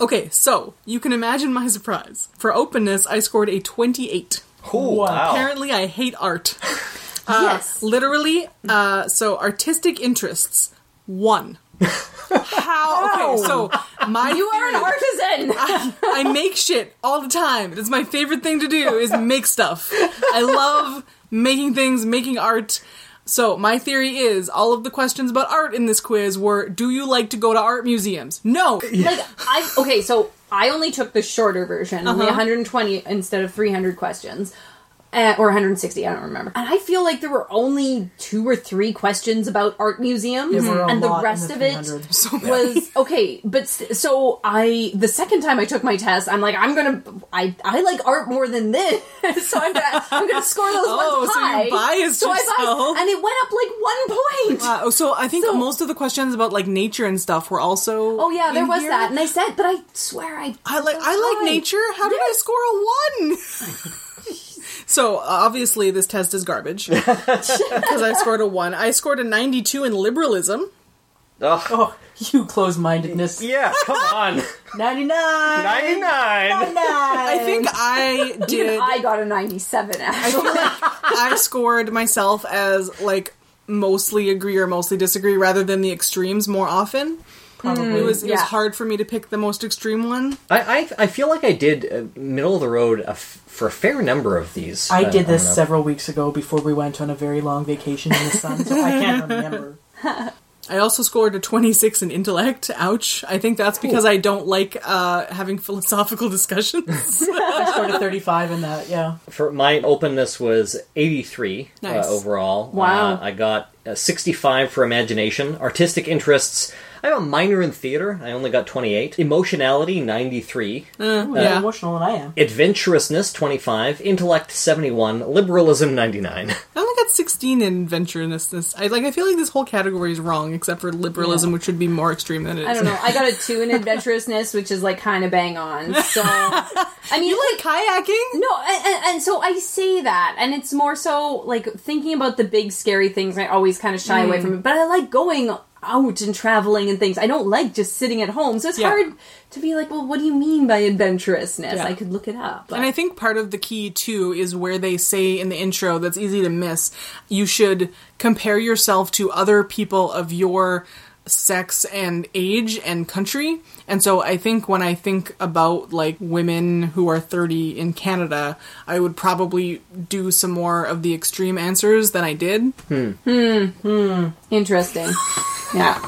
Speaker 1: Okay, so you can imagine my surprise. For openness, I scored a 28.
Speaker 6: Oh, wow.
Speaker 1: Apparently, I hate art.
Speaker 3: yes.
Speaker 1: Literally, uh, so artistic interests, one. How? Okay, so my
Speaker 3: You are an
Speaker 1: theory-
Speaker 3: artisan!
Speaker 1: I make shit all the time. It's my favorite thing to do is make stuff. I love making things, making art. So my theory is all of the questions about art in this quiz were do you like to go to art museums? No.
Speaker 3: like, I, okay, so I only took the shorter version, only
Speaker 1: Uh-huh.
Speaker 3: 120 instead of 300 questions. Uh, or 160, I don't remember. And I feel like there were only two or three questions about art museums,
Speaker 5: There were a
Speaker 3: and the rest
Speaker 5: the
Speaker 3: of it
Speaker 1: So
Speaker 3: was okay. But so I, the second time I took my test, I'm like, I'm gonna, I, I like art more than this, so I'm gonna, I'm gonna score those
Speaker 1: Oh,
Speaker 3: ones
Speaker 1: so you
Speaker 3: high.
Speaker 1: biased
Speaker 3: so I
Speaker 1: yourself.
Speaker 3: biased, and it went up like one point.
Speaker 1: Uh, so I think
Speaker 3: So-
Speaker 1: most of the questions about like nature and stuff were also.
Speaker 3: Oh yeah, there
Speaker 1: in
Speaker 3: was
Speaker 1: here.
Speaker 3: that, and I said, but I swear I,
Speaker 1: I like
Speaker 3: so
Speaker 1: I like nature. How did I score a one? so obviously this test is garbage because I scored a one. I scored a ninety-two in liberalism.
Speaker 6: Ugh.
Speaker 5: Oh, you close-mindedness.
Speaker 6: Yeah, come on.
Speaker 5: 99!
Speaker 6: 99!
Speaker 1: I think I
Speaker 3: Even
Speaker 1: did.
Speaker 3: I got a 97 actually.
Speaker 1: I scored myself as like mostly agree or mostly disagree rather than the extremes more often.
Speaker 5: Probably.
Speaker 1: It was it was hard for me to pick the most extreme one.
Speaker 6: I, I, I feel like I did uh, middle of the road a f- for a fair number of these.
Speaker 5: I
Speaker 6: uh,
Speaker 5: did this
Speaker 6: on
Speaker 5: several weeks ago before we went on a very long vacation in the sun, so I can't remember.
Speaker 1: I also scored a 26 in intellect. Ouch. I think that's because I don't like uh, having philosophical discussions.
Speaker 5: I scored a 35 in that, yeah.
Speaker 6: For my openness was 83
Speaker 1: Nice.
Speaker 6: uh, overall.
Speaker 3: Wow.
Speaker 6: Uh, I got uh, 65 for imagination. Artistic interests, I have a minor in theater. I only got 28. Emotionality, 93.
Speaker 1: Uh,
Speaker 5: More
Speaker 1: yeah.
Speaker 5: emotional than I am.
Speaker 6: Adventurousness, 25. Intellect, 71. Liberalism, 99.
Speaker 1: I only got 16 in adventurousness. I like. I feel like this whole category is wrong, except for liberalism, which should be more extreme than it is.
Speaker 3: I don't know. I got a two in adventurousness, which is like kind of bang on. So I mean,
Speaker 1: You like kayaking?
Speaker 3: No, and, and, and so I say that, and it's more so like thinking about the big scary things. I always kind of shy away
Speaker 1: Mm.
Speaker 3: from it, but I like going out and traveling and things. I don't like just sitting at home, so it's
Speaker 1: Yeah.
Speaker 3: hard to be like, well, what do you mean by adventurousness?
Speaker 1: Yeah.
Speaker 3: I could look it up. But
Speaker 1: And I think part of the key too is where they say in the intro that's easy to miss. You should compare yourself to other people of your sex and age and country. And so I think when I think about like women who are 30 in Canada, I would probably do some more of the extreme answers than I did. Hmm. Hmm.
Speaker 3: Interesting. yeah.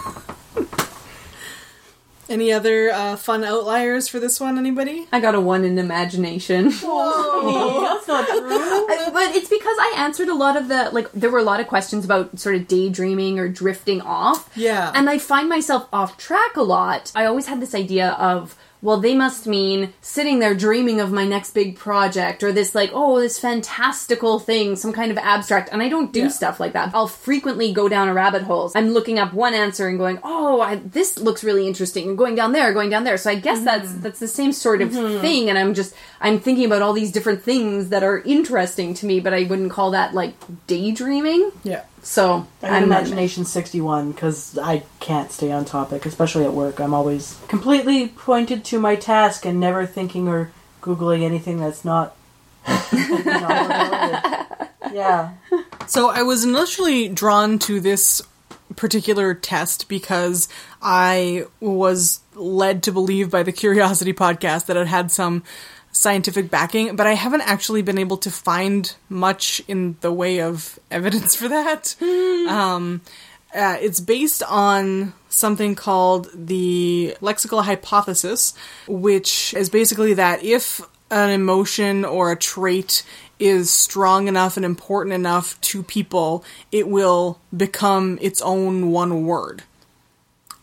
Speaker 1: Any other uh, fun outliers for this one? Anybody?
Speaker 3: I got a one in imagination.
Speaker 5: Whoa, That's not true.
Speaker 3: I- but it's because I answered a lot of the like there were a lot of questions about sort of daydreaming or drifting off.
Speaker 1: Yeah.
Speaker 3: And I find myself off track a lot. I always had this idea of well, they must mean sitting there dreaming of my next big project or this like, oh, this fantastical thing, some kind of abstract. And I don't do
Speaker 1: Yeah.
Speaker 3: stuff like that. I'll frequently go down a rabbit hole. I'm looking up one answer and going, oh, I, this looks really interesting, and going down there, going down there. So I guess that's mm-hmm. that's the same sort of mm-hmm. thing. And I'm just I'm thinking about all these different things that are interesting to me, but I wouldn't call that like daydreaming.
Speaker 1: Yeah.
Speaker 3: So
Speaker 5: I have imagination 61 because I can't stay on topic, especially at work. I'm always completely pointed to my task and never thinking or Googling anything that's not. not related. yeah.
Speaker 1: So I was initially drawn to this particular test because I was led to believe by the Curiosity podcast that it had some scientific backing, but I haven't actually been able to find much in the way of evidence for that. Um, uh, it's based on something called the lexical hypothesis, which is basically that if an emotion or a trait is strong enough and important enough to people, it will become its own one word.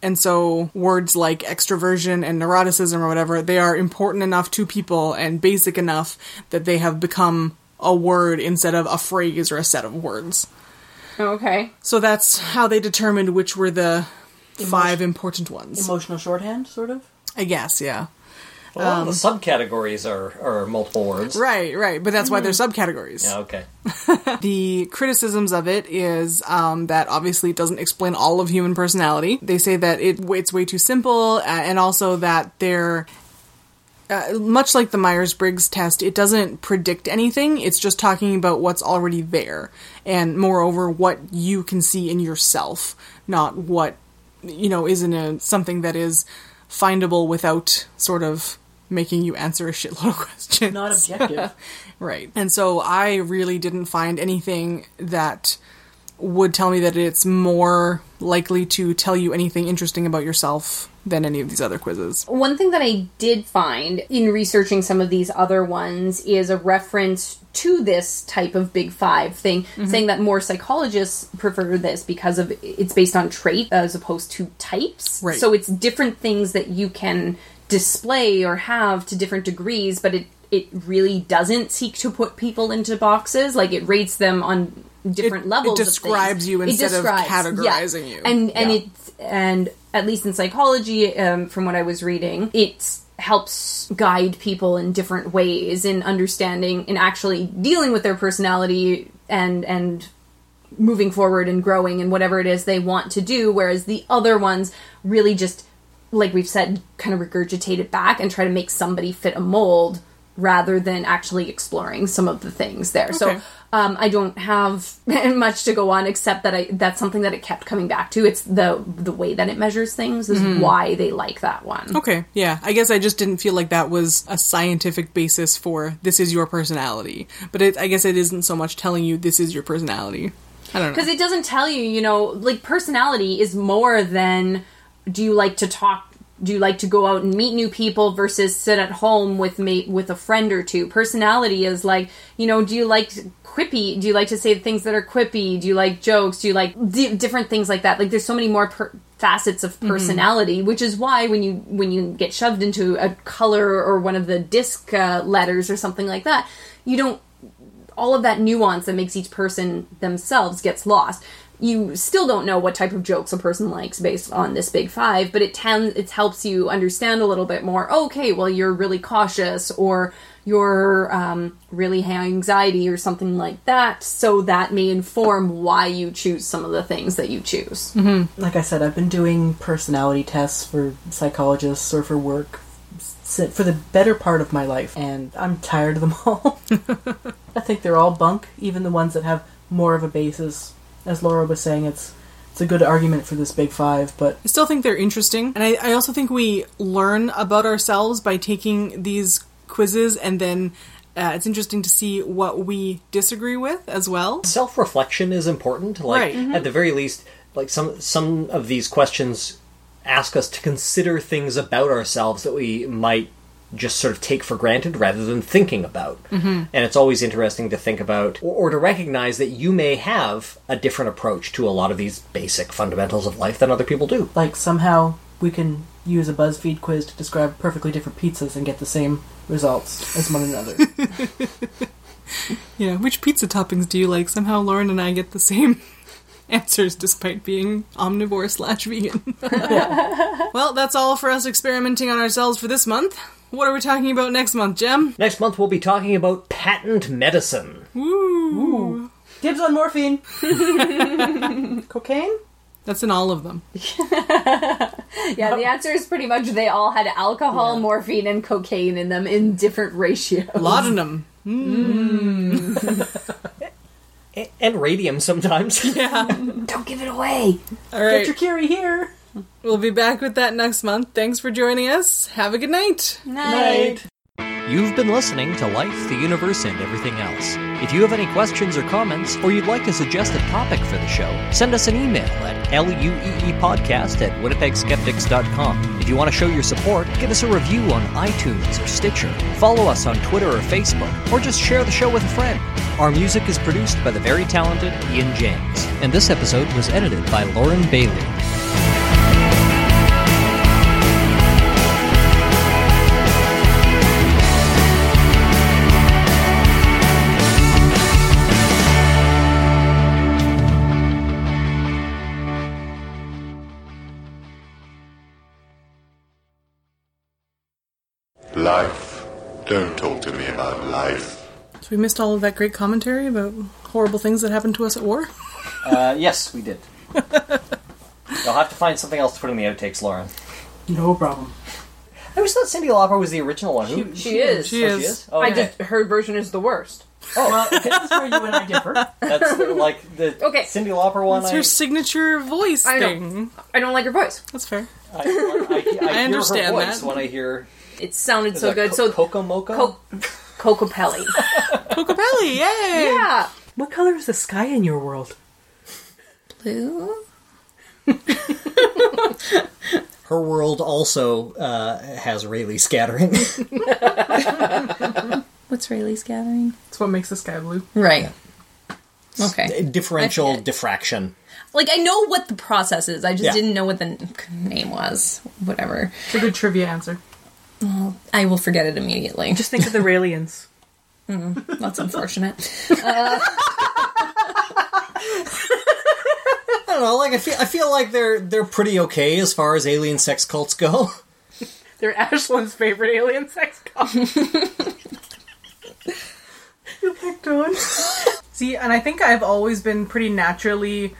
Speaker 1: And so words like extroversion and neuroticism or whatever, they are important enough to people and basic enough that they have become a word instead of a phrase or a set of words.
Speaker 3: okay.
Speaker 1: So that's how they determined which were the five important ones.
Speaker 5: Emotional shorthand, sort of.
Speaker 1: I guess, yeah.
Speaker 6: A lot of the subcategories are, are multiple words.
Speaker 1: Right, right. But that's why they're subcategories.
Speaker 6: Yeah, okay.
Speaker 1: The criticisms of it is um, that obviously it doesn't explain all of human personality. They say that it it's way too simple, uh, and also that they're uh, much like the Myers Briggs test. It doesn't predict anything. It's just talking about what's already there, and moreover, what you can see in yourself, not what you know isn't a something that is findable without sort of making you answer a shitload of questions.
Speaker 5: Not objective.
Speaker 1: Right. And so I really didn't find anything that would tell me that it's more likely to tell you anything interesting about yourself than any of these other quizzes.
Speaker 3: One thing that I did find in researching some of these other ones is a reference to this type of big five thing, mm-hmm. saying that more psychologists prefer this because of it's based on trait as opposed to types.
Speaker 1: Right.
Speaker 3: So it's different things that you can display or have to different degrees, but it it really doesn't seek to put people into boxes. Like it rates them on different
Speaker 1: It- it
Speaker 3: levels. of
Speaker 1: describes you
Speaker 3: It
Speaker 1: instead of categorizing
Speaker 3: yeah.
Speaker 1: you.
Speaker 3: And and
Speaker 6: Yeah.
Speaker 3: it and at least in psychology, um, from what I was reading, it helps guide people in different ways in understanding in actually dealing with their personality and and moving forward and growing and whatever it is they want to do. Whereas the other ones really just, like we've said, kind of regurgitate it back and try to make somebody fit a mold rather than actually exploring some of the things there.
Speaker 1: Okay.
Speaker 3: So um, I don't have much to go on except that I that's something that it kept coming back to. It's the the way that it measures things is why they like that one.
Speaker 1: Okay, yeah. I guess I just didn't feel like that was a scientific basis for this is your personality. But it, I guess it isn't so much telling you this is your personality. I don't know.
Speaker 3: because it doesn't tell you you know like personality is more than do you like to talk do you like to go out and meet new people versus sit at home with mate with a friend or two? Personality is like you know do you like quippy? Do you like to say things that are quippy? Do you like jokes? Do you like di- different things like that? Like there's so many more per- facets of personality which is why when you when you get shoved into a color or one of the disc uh, letters or something like that you don't all of that nuance that makes each person themselves gets lost. You still don't know what type of jokes a person likes based on this big five, but it tends it helps you understand a little bit more. Okay, well you're really cautious, or you're um, really high anxiety, or something like that. So that may inform why you choose some of the things that you choose.
Speaker 5: Like I said, I've been doing personality tests for psychologists or for work for the better part of my life, and I'm tired of them all. I think they're all bunk, even the ones that have more of a basis. As Laura was saying, it's it's a good argument for this big five, but
Speaker 1: I still think they're interesting, and I, I also think we learn about ourselves by taking these quizzes, and then uh, it's interesting to see what we disagree with as well.
Speaker 4: Self reflection is important. Like
Speaker 1: Right.
Speaker 4: at the very least, like some some of these questions ask us to consider things about ourselves that we might just sort of take for granted rather than thinking about. Mm-hmm. And it's always interesting to think about or, or to recognize that you may have a different approach to a lot of these basic fundamentals of life than other people do.
Speaker 5: like somehow we can use a BuzzFeed quiz to describe perfectly different pizzas and get the same results as one another.
Speaker 1: Yeah, which pizza toppings do you like? Somehow Lauren and I get the same answers despite being omnivore slash vegan. well, that's all for us experimenting on ourselves for this month. What are we talking about next month, Jem?
Speaker 4: Next month we'll be talking about patent medicine.
Speaker 1: Woo!
Speaker 5: Dibs on morphine. Cocaine?
Speaker 1: That's in all of them.
Speaker 3: Yeah, the answer is pretty much they all had alcohol, morphine, and cocaine in them in different ratios. Mm. Mm.
Speaker 1: Laudanum.
Speaker 4: A- And radium sometimes.
Speaker 1: Yeah.
Speaker 3: Don't give it away.
Speaker 1: All
Speaker 5: Get your Curie here.
Speaker 1: We'll be back with that next month. Thanks for joining us. Have a good night.
Speaker 5: Night.
Speaker 2: You've been listening to Life, the Universe, and Everything Else. If you have any questions or comments, or you'd like to suggest a topic for the show, send us an email at lueepodcast at winnipegskeptics.com. If you want to show your support, give us a review on iTunes or Stitcher, follow us on Twitter or Facebook, or just share the show with a friend. Our music is produced by the very talented Ian James, and this episode was edited by Lauren Bailey.
Speaker 1: We missed all of that great commentary about horrible things that happened to us at war.
Speaker 4: Uh, yes, we did. You'll have to find something else to put in the outtakes, Lauren.
Speaker 5: No problem.
Speaker 4: I always thought Cyndi Lauper was the original one. Who?
Speaker 3: She is.
Speaker 1: She
Speaker 4: Oh,
Speaker 1: is.
Speaker 4: she is? Oh,
Speaker 3: I
Speaker 4: okay.
Speaker 3: just her version is the worst.
Speaker 5: Oh, well, this is where you and I differ.
Speaker 4: That's the- like the
Speaker 3: Okay.
Speaker 4: Cyndi Lauper one.
Speaker 1: It's
Speaker 4: I,
Speaker 1: her signature voice
Speaker 3: I know.
Speaker 1: thing.
Speaker 3: I don't like her voice.
Speaker 1: That's fair.
Speaker 4: I, I, I, I, hear
Speaker 1: understand
Speaker 4: her voice
Speaker 1: that.
Speaker 4: when I hear
Speaker 3: It sounded so good.
Speaker 4: Co-
Speaker 3: so
Speaker 4: Coco Moco.
Speaker 3: Co- Cocopelli.
Speaker 1: Cocopelli, yay!
Speaker 3: yeah.
Speaker 5: What color is the sky in your world?
Speaker 3: Blue.
Speaker 4: Her world also uh, has Rayleigh scattering.
Speaker 3: What's Rayleigh's scattering?
Speaker 1: It's what makes the sky blue.
Speaker 3: Right. Okay.
Speaker 4: Differential
Speaker 3: I get it.
Speaker 4: diffraction.
Speaker 3: Like I know what the process is. I just
Speaker 4: Yeah.
Speaker 3: didn't know what the n- name was. Whatever.
Speaker 1: It's a good trivia answer.
Speaker 3: I will forget it immediately.
Speaker 5: Just think of the Raelians.
Speaker 3: Mm, that's unfortunate.
Speaker 4: Uh, I don't know. Like I feel, I feel like they're they're pretty okay as far as alien sex cults go.
Speaker 1: They're Ashlyn's favorite alien sex cult. you picked one. See, and I think I've always been pretty naturally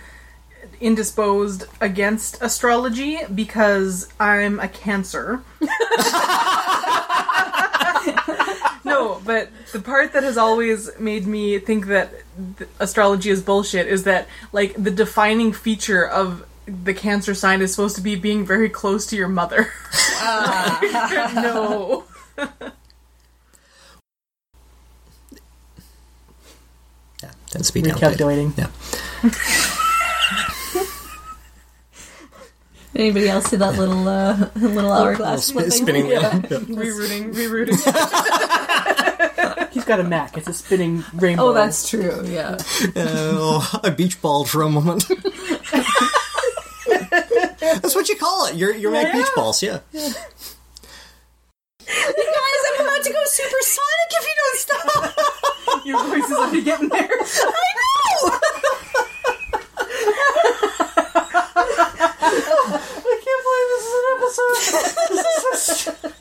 Speaker 1: indisposed against astrology because I'm a Cancer. no, but the part that has always made me think that th- astrology is bullshit is that like the defining feature of the cancer sign is supposed to be being very close to your mother. no.
Speaker 4: Yeah, tends to be downplayed.
Speaker 5: Recalculating.
Speaker 4: Yeah.
Speaker 3: Anybody else see that little uh, little hourglass
Speaker 4: Spin- spinning wheel. Yeah.
Speaker 1: Rerouting, rerouting.
Speaker 5: He's got a Mac. It's a spinning rainbow.
Speaker 3: Oh, that's true. Yeah.
Speaker 4: Oh, I beach balled for a moment. That's what you call it. Your your Mac beach balls, yeah.
Speaker 3: Guys, I'm about to go supersonic if you don't stop.
Speaker 1: Your voice is already getting there.
Speaker 3: I know. I can't believe this is an episode. This is